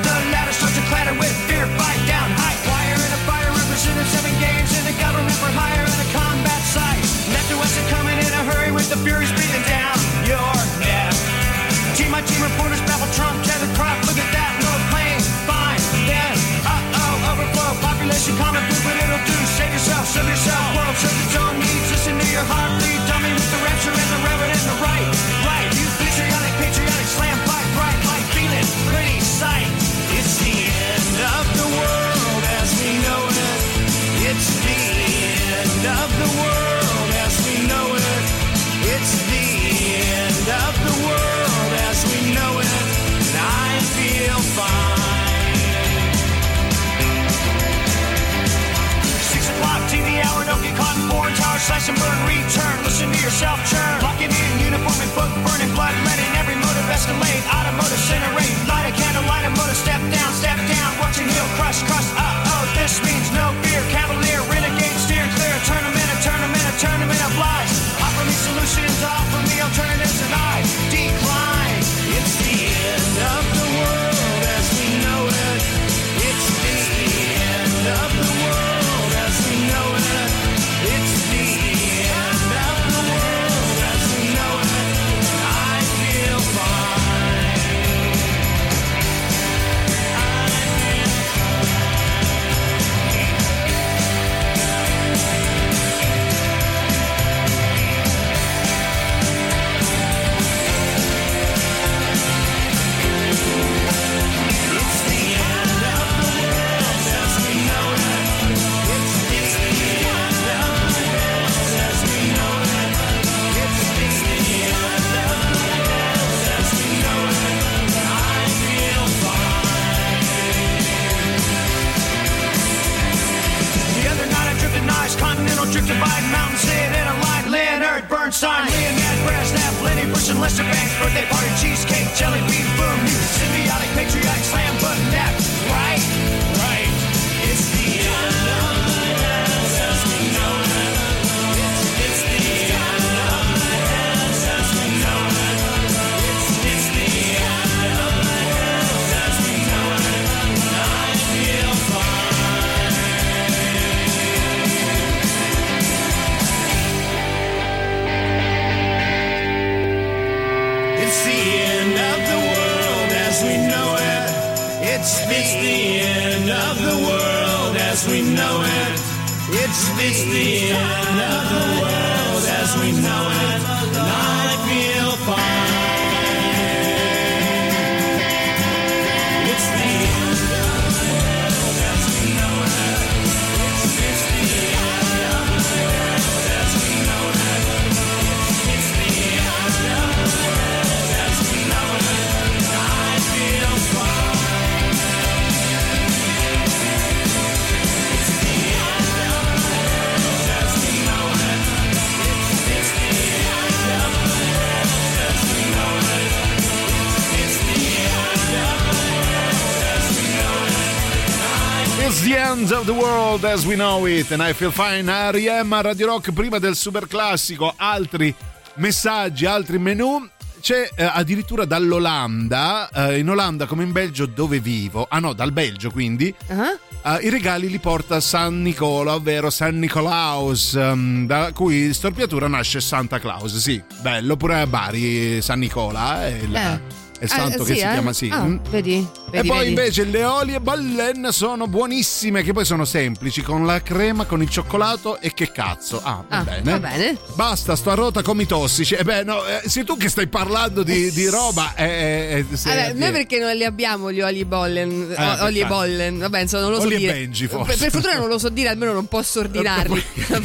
End of the World as we know it and I feel fine R.E.M. a Radio Rock prima del super classico altri messaggi altri menù c'è eh, addirittura dall'Olanda eh, in Olanda come in Belgio dove vivo ah no dal Belgio quindi Ah? eh, i regali li porta San Nicola ovvero San Nicolaus ehm, da cui storpiatura nasce Santa Claus sì bello pure a Bari San Nicola è il, Eh. È santo Eh, che sì, si eh? chiama sì Ah, Mm. vedi, e vedi, poi vedi. invece le olie ballen sono buonissime, che poi sono semplici, con la crema, con il cioccolato e che cazzo. Ah, va Ah, bene. va bene. Basta, sto a rota come i tossici. E beh, no, eh, sei tu che stai parlando di, di roba. Eh, eh, noi perché non li abbiamo gli oli bollen, Eh, o- oli e bollen, vabbè, insomma, non lo so Oli e dire. Benji, forse. Per, per fortuna non lo so dire, almeno non posso ordinarli.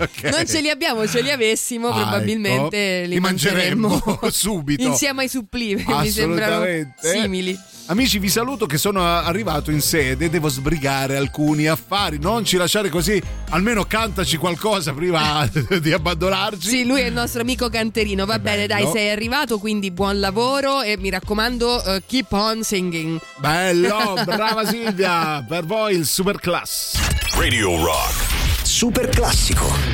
Ok. Non ce li abbiamo, ce li avessimo, Ah, probabilmente ecco. li, Li mangeremmo mangeremmo subito. Insieme ai supplì, mi sembrano Assolutamente. simili. Amici, vi saluto che sono arrivato in sede, devo sbrigare alcuni affari, non ci lasciare così, almeno cantaci qualcosa prima di abbandonarci. Sì, lui è il nostro amico canterino. Va bene, dai, sei arrivato, quindi buon lavoro e mi raccomando, eh, keep on singing. Bello, brava Silvia, per voi il super class. Radio Rock. Super classico.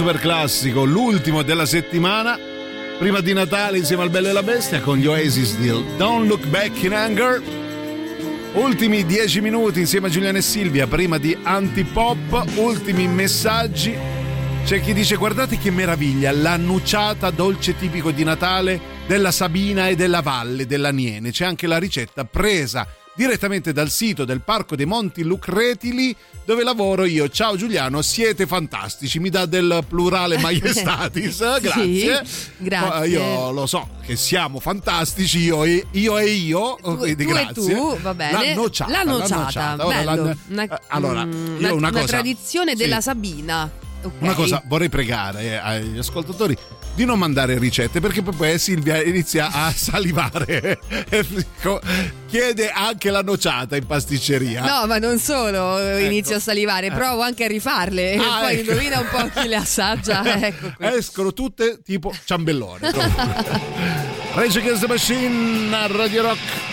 Super classico, l'ultimo della settimana. Prima di Natale insieme al Bello e la Bestia con gli Oasis di Don't Look Back in Anger. Ultimi 10 minuti insieme a Giuliano e Silvia prima di Antipop. Ultimi messaggi. C'è chi dice guardate che meraviglia, l'annucciata dolce tipico di Natale della Sabina e della Valle della Niene. C'è anche la ricetta presa direttamente dal sito del Parco dei Monti Lucretili dove lavoro io. Ciao Giuliano, siete fantastici. Mi dà del plurale maiestatis. Grazie. grazie. Io lo so che siamo fantastici, io e io, e io quindi tu e grazie. tu, va bene. La nociata. La la nociata, nociata. Ora Una- eh, allora, mm, io una cosa tradizione Sì. della Sabina. Ok. Una cosa vorrei pregare eh, agli ascoltatori di non mandare ricette perché poi Silvia inizia a salivare e chiede anche la nociata in pasticceria. No, ma non solo eh, inizio a salivare, provo anche a rifarle. e Ecco. Ah, poi ecco. indovina un po' chi le assaggia. Ecco. Escono tutte tipo ciambellone. Rage Against the Machine a Radio Rock.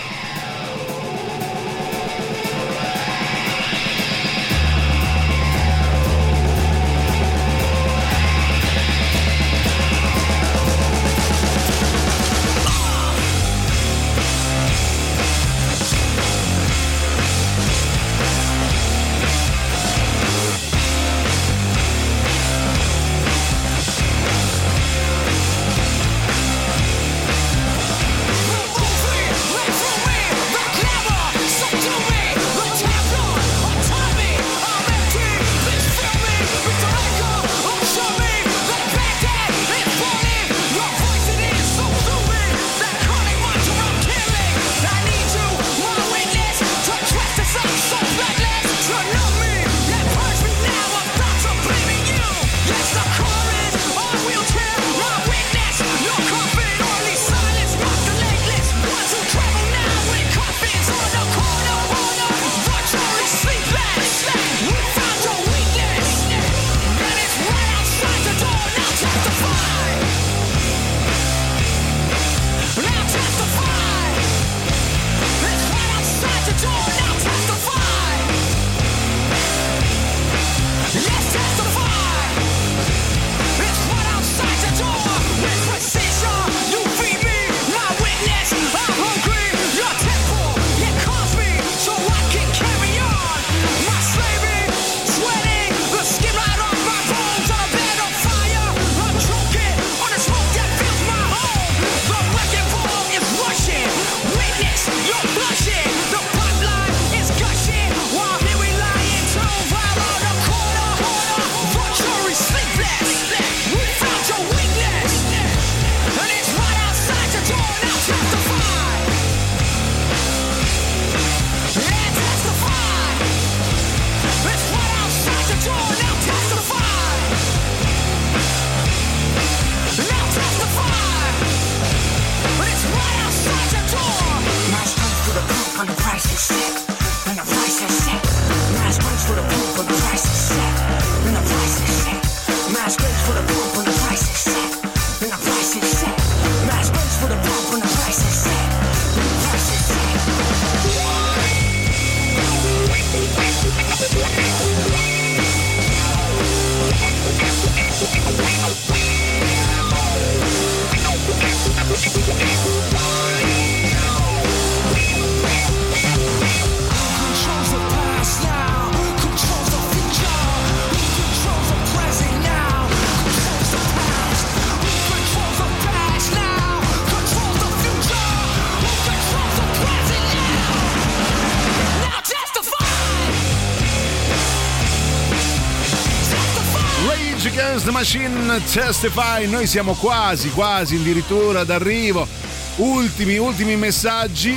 Machine Testify. Noi siamo quasi, quasi addirittura d'arrivo. Ultimi, ultimi messaggi.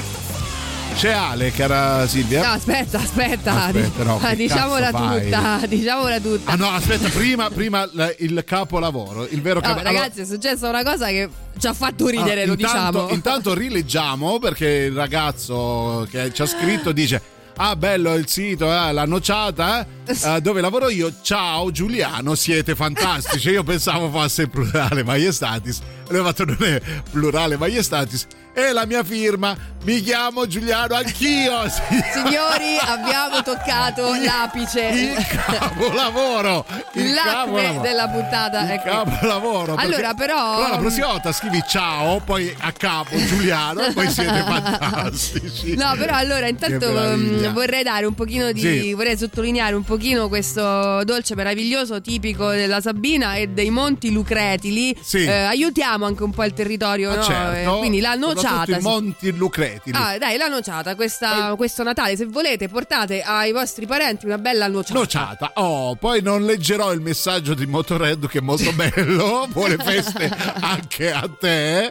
C'è Ale, cara Silvia. No, aspetta, aspetta. Aspetta, no, Ah, diciamola tutta, diciamola tutta. Ah no, aspetta, prima, prima il capolavoro, il vero No, capolavoro. ragazzi, è successa una cosa che ci ha fatto ridere, Ah, lo intanto, diciamo. Intanto rileggiamo perché il ragazzo che ci ha scritto dice. Ah, bello il sito, eh, la nociata, eh, eh, dove lavoro io. Ciao Giuliano, siete fantastici. Io pensavo fosse plurale maiestatis. Lui ha fatto non è plurale maiestatis. E la mia firma. Mi chiamo Giuliano anch'io. Signori, abbiamo toccato l'apice. Il capolavoro. Il capolavoro. della puntata. Il ecco. capolavoro. Allora, però- Allora, la prossima volta scrivi ciao, poi a capo Giuliano, e poi siete fantastici. No, però allora intanto mm, vorrei dare un pochino di. Sì. vorrei sottolineare un pochino questo dolce meraviglioso tipico della Sabina e dei Monti Lucretili. Sì. Eh, aiutiamo anche un po' il territorio, Ma no? certo, Eh, Quindi la soprattutto nociata. i Monti Lucretili. Ah, dai, la nociata, questa- questo Natale, se volete, portate ai vostri parenti una bella nociata. Nociata. Oh, poi non leggerò il messaggio di Motorhead che è molto bello. Buone feste anche a te.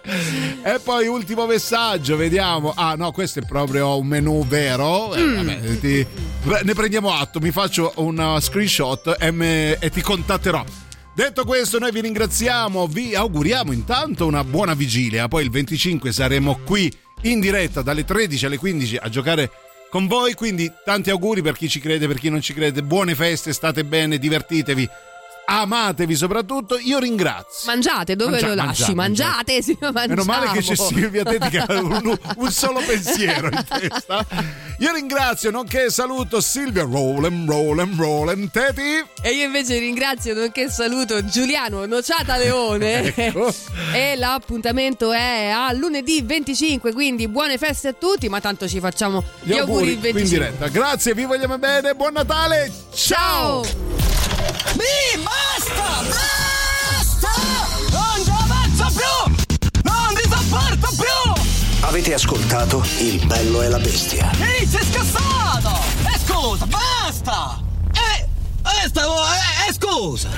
E poi ultimo messaggio, vediamo. Ah, no, questo è proprio un menù vero. Eh, Mm. vabbè, ti- ne prendiamo atto, mi faccio una screenshot e, me- e ti contatterò. Detto questo, noi vi ringraziamo, vi auguriamo intanto una buona vigilia. Poi il 25 saremo qui in diretta dalle 13 alle 15 a giocare con voi. Quindi tanti auguri per chi ci crede, per chi non ci crede. Buone feste, state bene, divertitevi, amatevi soprattutto. Io ringrazio. Mangiate, dove Mangia- lo lasci? mangiate, Mangiate. Meno male che c'è Silvia Teti che ha un, un solo pensiero in testa. Io ringrazio, nonché saluto Silvia Rollem, Rollem, Rollem Teti. E io invece ringrazio, nonché saluto Giuliano Nociata Leone. Ecco. e l'appuntamento è a lunedì 25, quindi buone feste a tutti, ma tanto ci facciamo gli, Gli auguri il qui in 25. diretta. Grazie, vi vogliamo bene, buon Natale. Ciao! Mi basta! Basta! Non ci avanzo più! Non ti sopporto più! Avete ascoltato Il bello e la bestia. Ehi, sei scassato! E scusa, basta! E... E stavo... E, e scusa!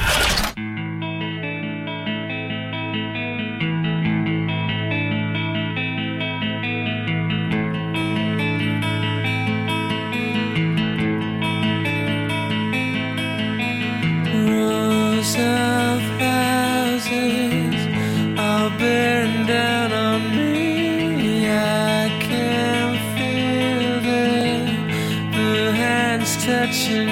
Touching